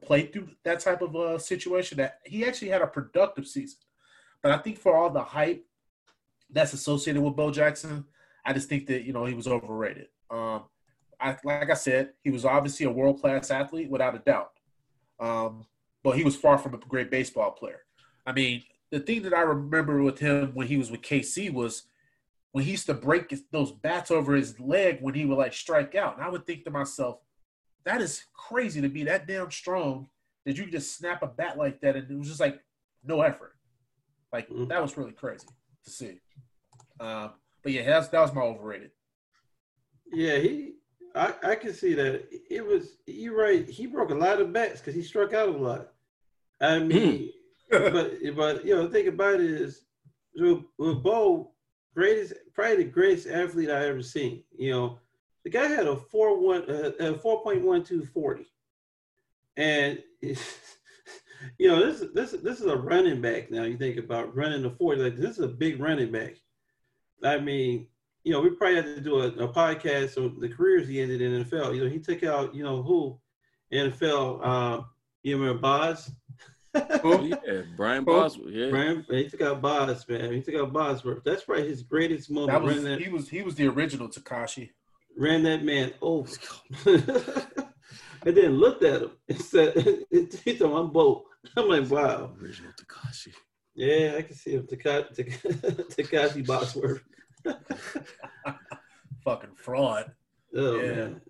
S2: play through that type of uh, situation. That he actually had a productive season. But I think for all the hype that's associated with Bo Jackson, I just think that you know he was overrated. Um, I, like I said, he was obviously a world class athlete without a doubt. Um, but he was far from a great baseball player. I mean, the thing that I remember with him when he was with KC was when he used to break those bats over his leg when he would like strike out. And I would think to myself, that is crazy to be that damn strong that you just snap a bat like that and it was just like no effort. Like mm-hmm. that was really crazy to see. Um, but yeah, that's, that was my overrated.
S3: Yeah, he. I, I can see that it was. You're right. He broke a lot of bats because he struck out a lot. I hmm. mean, *laughs* but but you know, the thing about it is, with, with Bo, greatest probably the greatest athlete I ever seen. You know, the guy had a four one uh, a four point one two forty, and *laughs* you know this this this is a running back. Now you think about running the forty, like this is a big running back. I mean, you know, we probably had to do a, a podcast on the careers he ended in NFL. You know, he took out you know who NFL. Uh, you remember Boz? *laughs*
S1: oh yeah, Brian Bosworth. Yeah,
S3: Brian. He took out Boz, man. He took out Bosworth. That's probably his greatest moment.
S2: That was, that, he was he was the original Takashi.
S3: Ran that man over, *laughs* and then looked at him and said, "He said *laughs* I'm bold." I'm like, "Wow."
S1: Original Takashi.
S3: Yeah, I can see him. Takashi, Takashi Bosworth. *laughs*
S2: Fucking fraud.
S3: Oh yeah. man.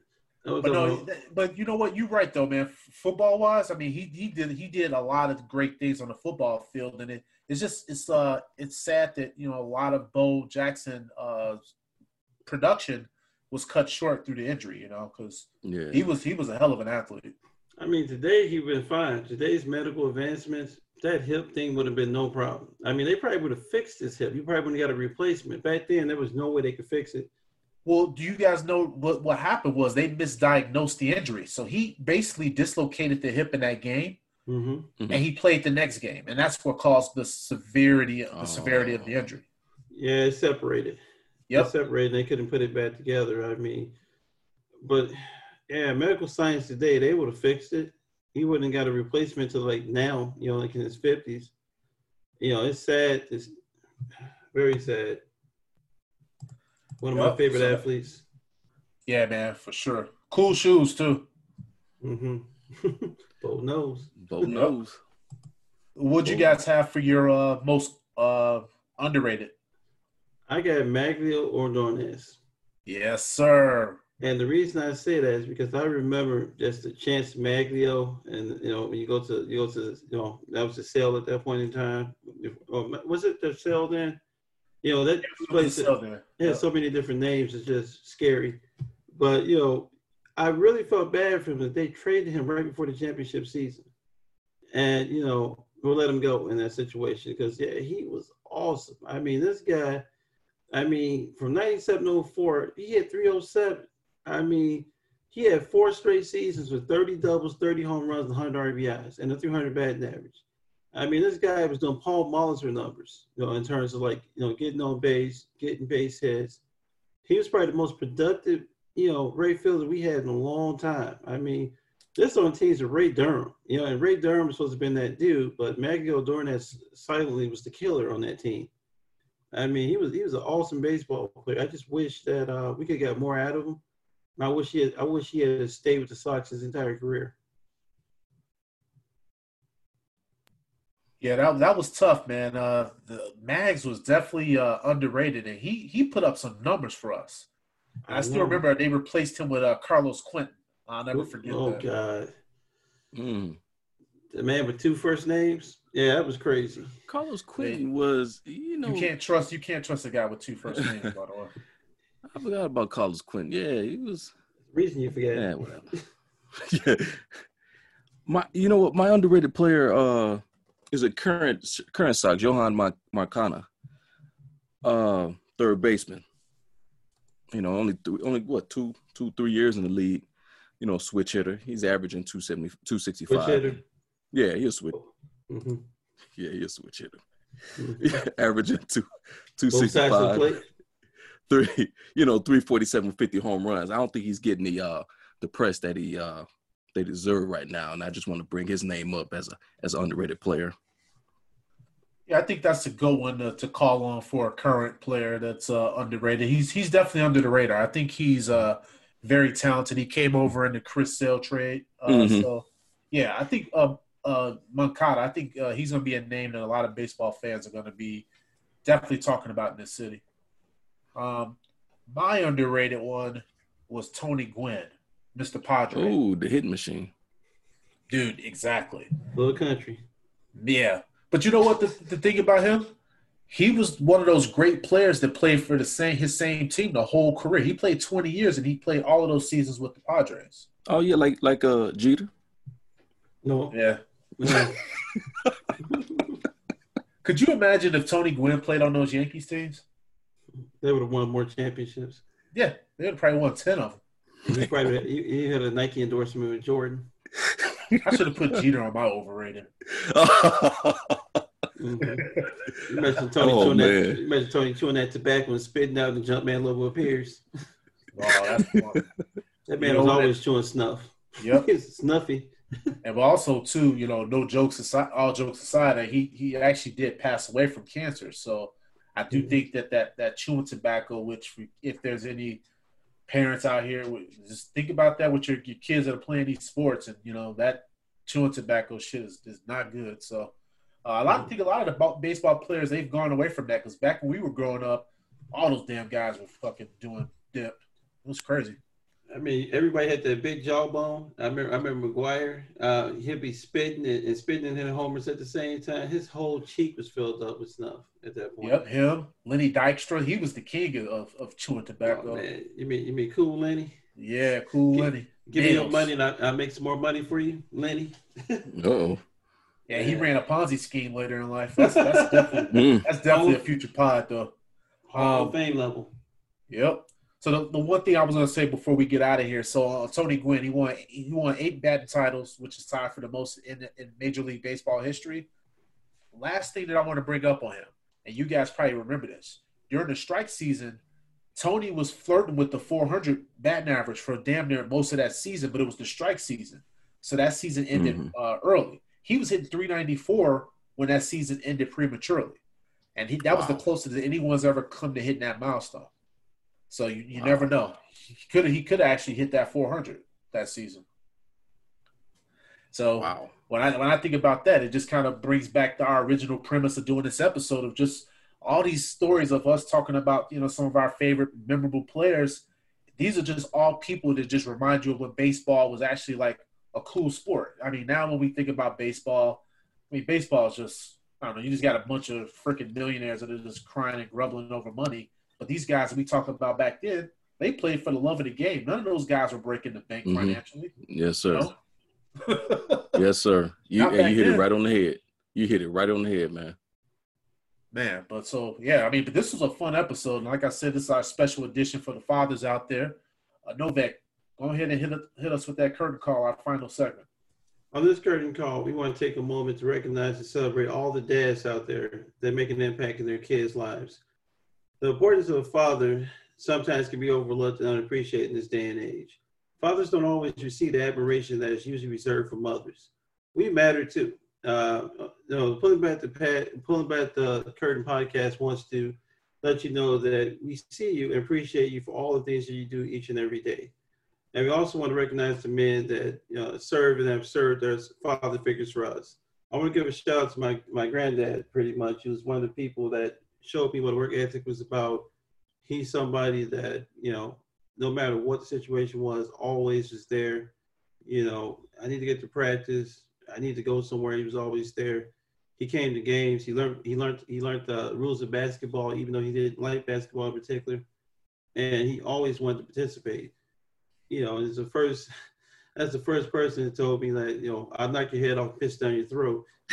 S2: But no, but you know what? You're right though, man. Football wise, I mean, he he did he did a lot of great things on the football field, and it it's just it's uh it's sad that you know a lot of Bo Jackson uh production was cut short through the injury, you know, because yeah. he was he was a hell of an athlete.
S3: I mean, today he been fine. Today's medical advancements, that hip thing would have been no problem. I mean, they probably would have fixed his hip. You probably would have got a replacement. Back then, there was no way they could fix it.
S2: Well, do you guys know what, what happened was they misdiagnosed the injury. So he basically dislocated the hip in that game.
S3: Mm-hmm. Mm-hmm.
S2: And he played the next game, and that's what caused the severity of the oh. severity of the injury.
S3: Yeah, it separated.
S2: Yep.
S3: It separated. They couldn't put it back together. I mean, but yeah, medical science today they would have fixed it. He wouldn't have got a replacement to like now. You know, like in his fifties. You know, it's sad. It's very sad. One of yep, my favorite so, athletes.
S2: Yeah, man, for sure. Cool shoes too.
S3: Mm-hmm. Bo knows.
S1: Bo knows.
S2: What'd you guys have for your uh, most uh, underrated?
S3: I got Magglio Ordonez.
S2: Yes, sir.
S3: And the reason I say that is because I remember just the chance Magglio, and you know when you go to you go to you know that was the Cell at that point in time. Oh, was it the Cell then? You know that yeah, place it, yeah. so many different names. It's just scary. But you know, I really felt bad for him that they traded him right before the championship season, and you know we'll let him go in that situation because yeah, he was awesome. I mean, this guy. I mean, from 97 04, he had 307. I mean, he had four straight seasons with 30 doubles, 30 home runs, 100 RBIs, and a 300 batting average. I mean, this guy was doing Paul Molitor numbers, you know, in terms of like, you know, getting on base, getting base hits. He was probably the most productive, you know, Ray fielder we had in a long time. I mean, this on teams with Ray Durham, you know, and Ray Durham was supposed to have been that dude, but Magglio Ordonez silently was the killer on that team. I mean, he was he was an awesome baseball player. I just wish that uh, we could get more out of him. I wish he had, I wish he had stayed with the Sox his entire career.
S2: Yeah, that that was tough, man. Uh, the Mags was definitely uh, underrated, and he he put up some numbers for us. I, I still remember they replaced him with uh, Carlos Quentin. I'll never forget.
S3: Oh
S2: that.
S3: God, mm. the man with two first names. Yeah, that was crazy.
S1: Carlos Quentin was, you know,
S2: you can't trust you can't trust a guy with two first names. by the way, *laughs*
S1: I forgot about Carlos Quentin. Yeah, he was.
S3: Reason you forget?
S1: Yeah, whatever. yeah, *laughs* my, you know what? My underrated player, uh, is a current current Sox, Yoán Moncada, uh, third baseman. You know, only th- only what two two three years in the league. You know, switch hitter. He's averaging 270, 265. Switch hitter. Yeah, he'll switch. Mm-hmm. Yeah, he'll switch hitter. Mm-hmm. *laughs* averaging two two sixty five. Three, *laughs* you know, three forty seven fifty home runs. I don't think he's getting the uh the press that he uh they deserve right now. And I just want to bring his name up as a as an underrated player.
S2: Yeah, I think that's a good one to, to call on for a current player that's uh, underrated. He's he's definitely under the radar. I think he's uh, very talented. He came over in the Chris Sale trade. Uh, mm-hmm. So, yeah, I think uh, uh, Moncada, I think uh, he's going to be a name that a lot of baseball fans are going to be definitely talking about in this city. Um, my underrated one was Tony Gwynn. Mr. Padre.
S1: Oh, the hit machine.
S2: Dude, exactly.
S3: Little country.
S2: Yeah. But you know what the, the thing about him? He was one of those great players that played for the same his same team the whole career. He played 20 years and he played all of those seasons with the Padres.
S1: Oh yeah, like like uh Jeter?
S3: No.
S2: Yeah. *laughs* *laughs* Could you imagine if Tony Gwynn played on those Yankees teams?
S3: They would have won more championships.
S2: Yeah, they would have probably won 10 of them.
S3: He, probably, he, he had a Nike endorsement with Jordan.
S2: I should have put Jeter on my overrated. *laughs* mm-hmm.
S3: Imagine Tony, oh, chewing that, imagine Tony chewing that tobacco and spitting out, and Jumpman logo appears. *laughs* Oh, that's that man you was always that, chewing snuff.
S2: Yep, *laughs*
S3: snuffy.
S2: And also, too, you know, no jokes aside, all jokes aside, he he actually did pass away from cancer. So I do mm-hmm. think that that that chewing tobacco, which if there's any parents out here, just think about that with your, your kids that are playing these sports, and you know that chewing tobacco shit is, is not good. So uh, a lot, I think a lot of the baseball players they've gone away from that because back when we were growing up, all those damn guys were fucking doing dip. It was crazy.
S3: I mean, everybody had that big jawbone. I remember, I remember McGwire. Uh, he'd be spitting and, and spitting and hitting homers at the same time. His whole cheek was filled up with snuff at that point.
S2: Yep, him, Lenny Dykstra. He was the king of, of chewing tobacco.
S3: Oh, man. You mean you mean cool Lenny?
S2: Yeah, cool
S3: give,
S2: Lenny.
S3: Give Nails. me your money and I, I make some more money for you, Lenny. *laughs*
S1: oh.
S2: Yeah, he ran a Ponzi scheme later in life. That's, that's *laughs* definitely that's definitely a future pod though.
S3: Hall um, of Fame level.
S2: Yep. So the, the one thing I was going to say before we get out of here, so uh, Tony Gwynn, he won he won eight batting titles, which is tied for the most in, in Major League Baseball history. Last thing that I want to bring up on him, and you guys probably remember this, during the strike season, Tony was flirting with the 400 batting average for damn near most of that season, but it was the strike season, so that season ended mm-hmm. uh, early. He was hitting 394 when that season ended prematurely, and he that wow. was the closest that anyone's ever come to hitting that milestone. So you, you wow. never know. He could he could actually hit that 400 that season. So wow. when I when I think about that, it just kind of brings back to our original premise of doing this episode of just all these stories of us talking about you know some of our favorite memorable players. These are just all people that just remind you of when baseball was actually like a cool sport. I mean, now when we think about baseball, I mean, baseball is just I don't know. You just got a bunch of freaking millionaires that are just crying and grumbling over money but these guys we talked about back then, they played for the love of the game. None of those guys were breaking the bank mm-hmm. financially.
S1: Yes, sir. You know? *laughs* yes, sir. You, you hit then. it right on the head. You hit it right on the head, man.
S2: Man, but so yeah, I mean, but this was a fun episode. And like I said, this is our special edition for the fathers out there. Uh, Novak, go ahead and hit, hit us with that curtain call, our final segment.
S3: On this curtain call, we want to take a moment to recognize and celebrate all the dads out there that make an impact in their kids' lives. The importance of a father sometimes can be overlooked and unappreciated in this day and age. Fathers don't always receive the admiration that is usually reserved for mothers. We matter too. Uh, you know, pulling back the pad, pulling back the curtain podcast wants to let you know that we see you and appreciate you for all the things that you do each and every day. And we also want to recognize the men that you know serve and have served as father figures for us. I want to give a shout out to my, my granddad pretty much. He was one of the people that showed me what work ethic was about. He's somebody that, you know, no matter what the situation was, always was there. You know, I need to get to practice. I need to go somewhere. He was always there. He came to games. He learned he learned he learned the rules of basketball, even though he didn't like basketball in particular. And he always wanted to participate. You know, it's the first *laughs* that's the first person that told me that, you know, I'll knock your head off, piss down your throat. *laughs*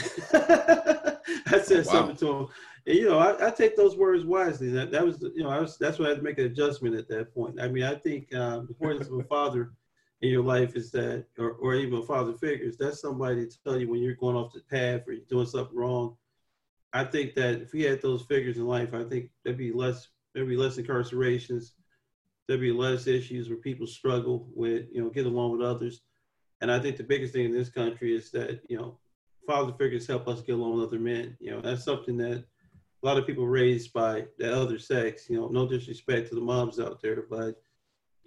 S3: I said oh, wow. something to him. And, you know, I, I, take those words wisely. That that was, you know, I was that's why I had to make an adjustment at that point. I mean, I think uh, the importance of a father in your life is that, or, or even a father figures, that's somebody to tell you when you're going off the path or you're doing something wrong. I think that if we had those figures in life, I think there'd be less, there'd be less incarcerations, there'd be less issues where people struggle with, you know, get along with others. And I think the biggest thing in this country is that, you know, father figures help us get along with other men. You know, that's something that a lot of people raised by the other sex, you know, no disrespect to the moms out there, but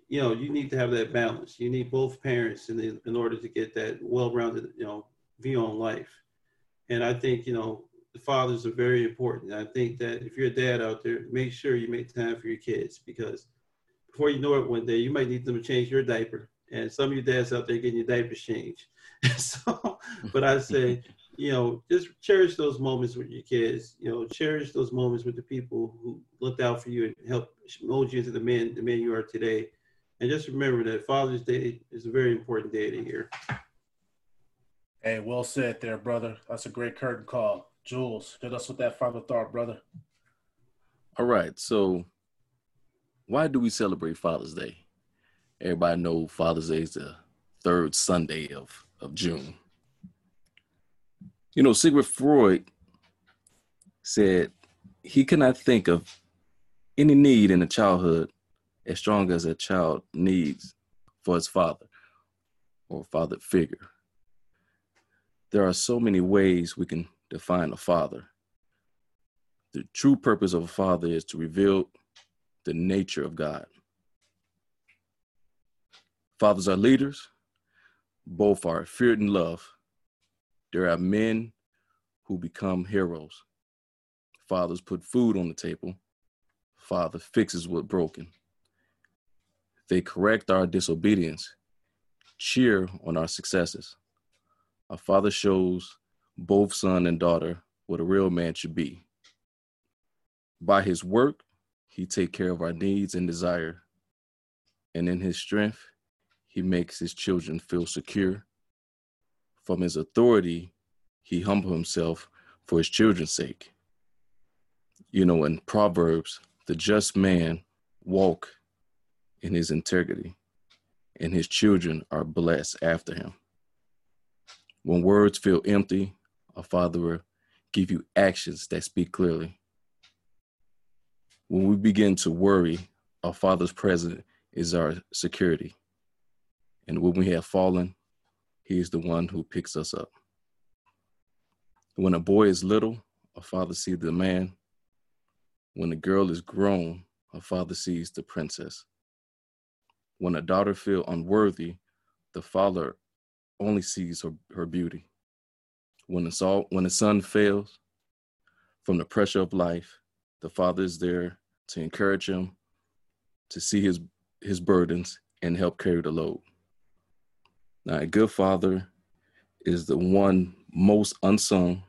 S3: you know, you need to have that balance. You need both parents in the, in order to get that well-rounded, you know, view on life. And I think, you know, the fathers are very important. I think that if you're a dad out there, make sure you make time for your kids because before you know it one day, you might need them to change your diaper. And some of you dads out there getting your diapers changed. *laughs* so, but I say, you know, just cherish those moments with your kids. You know, cherish those moments with the people who looked out for you and helped mold you into the man, the man you are today. And just remember that Father's Day is a very important day of the year.
S2: Hey, well said there, brother. That's a great curtain call. Jules, hit us with that final thought, brother.
S1: All right. So, why do we celebrate Father's Day? Everybody know Father's Day is the third Sunday of, of June. You know, Sigmund Freud said he could not think of any need in a childhood as strong as a child needs for his father or father figure. There are so many ways we can define a father. The true purpose of a father is to reveal the nature of God. Fathers are leaders, both are feared and loved. There are men who become heroes. Fathers put food on the table. Father fixes what's broken. They correct our disobedience, cheer on our successes. A father shows both son and daughter what a real man should be. By his work, he take care of our needs and desire. And in his strength, he makes his children feel secure. From his authority, he humble himself for his children's sake. You know, in Proverbs, the just man walk in his integrity, and his children are blessed after him. When words feel empty, a father will give you actions that speak clearly. When we begin to worry, our father's presence is our security. And when we have fallen, he is the one who picks us up. When a boy is little, a father sees the man. When a girl is grown, a father sees the princess. When a daughter feels unworthy, the father only sees her, her beauty. When sol- when the son fails from the pressure of life, the father is there to encourage him, to see his, his burdens, and help carry the load. Now, a good father is the one most unsung,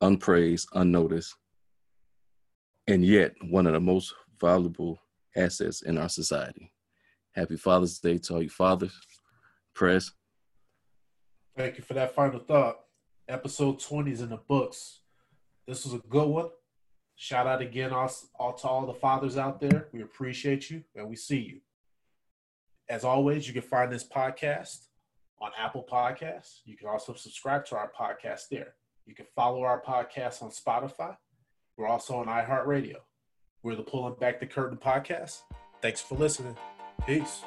S1: unpraised, unnoticed, and yet one of the most valuable assets in our society. Happy Father's Day to all you fathers. Press.
S2: Thank you for that final thought. Episode 20 is in the books. This was a good one. Shout out again all, all to all the fathers out there. We appreciate you and we see you. As always, you can find this podcast on Apple Podcasts. You can also subscribe to our podcast there. You can follow our podcast on Spotify. We're also on iHeartRadio. We're the Pulling Back the Curtain podcast. Thanks for listening. Peace.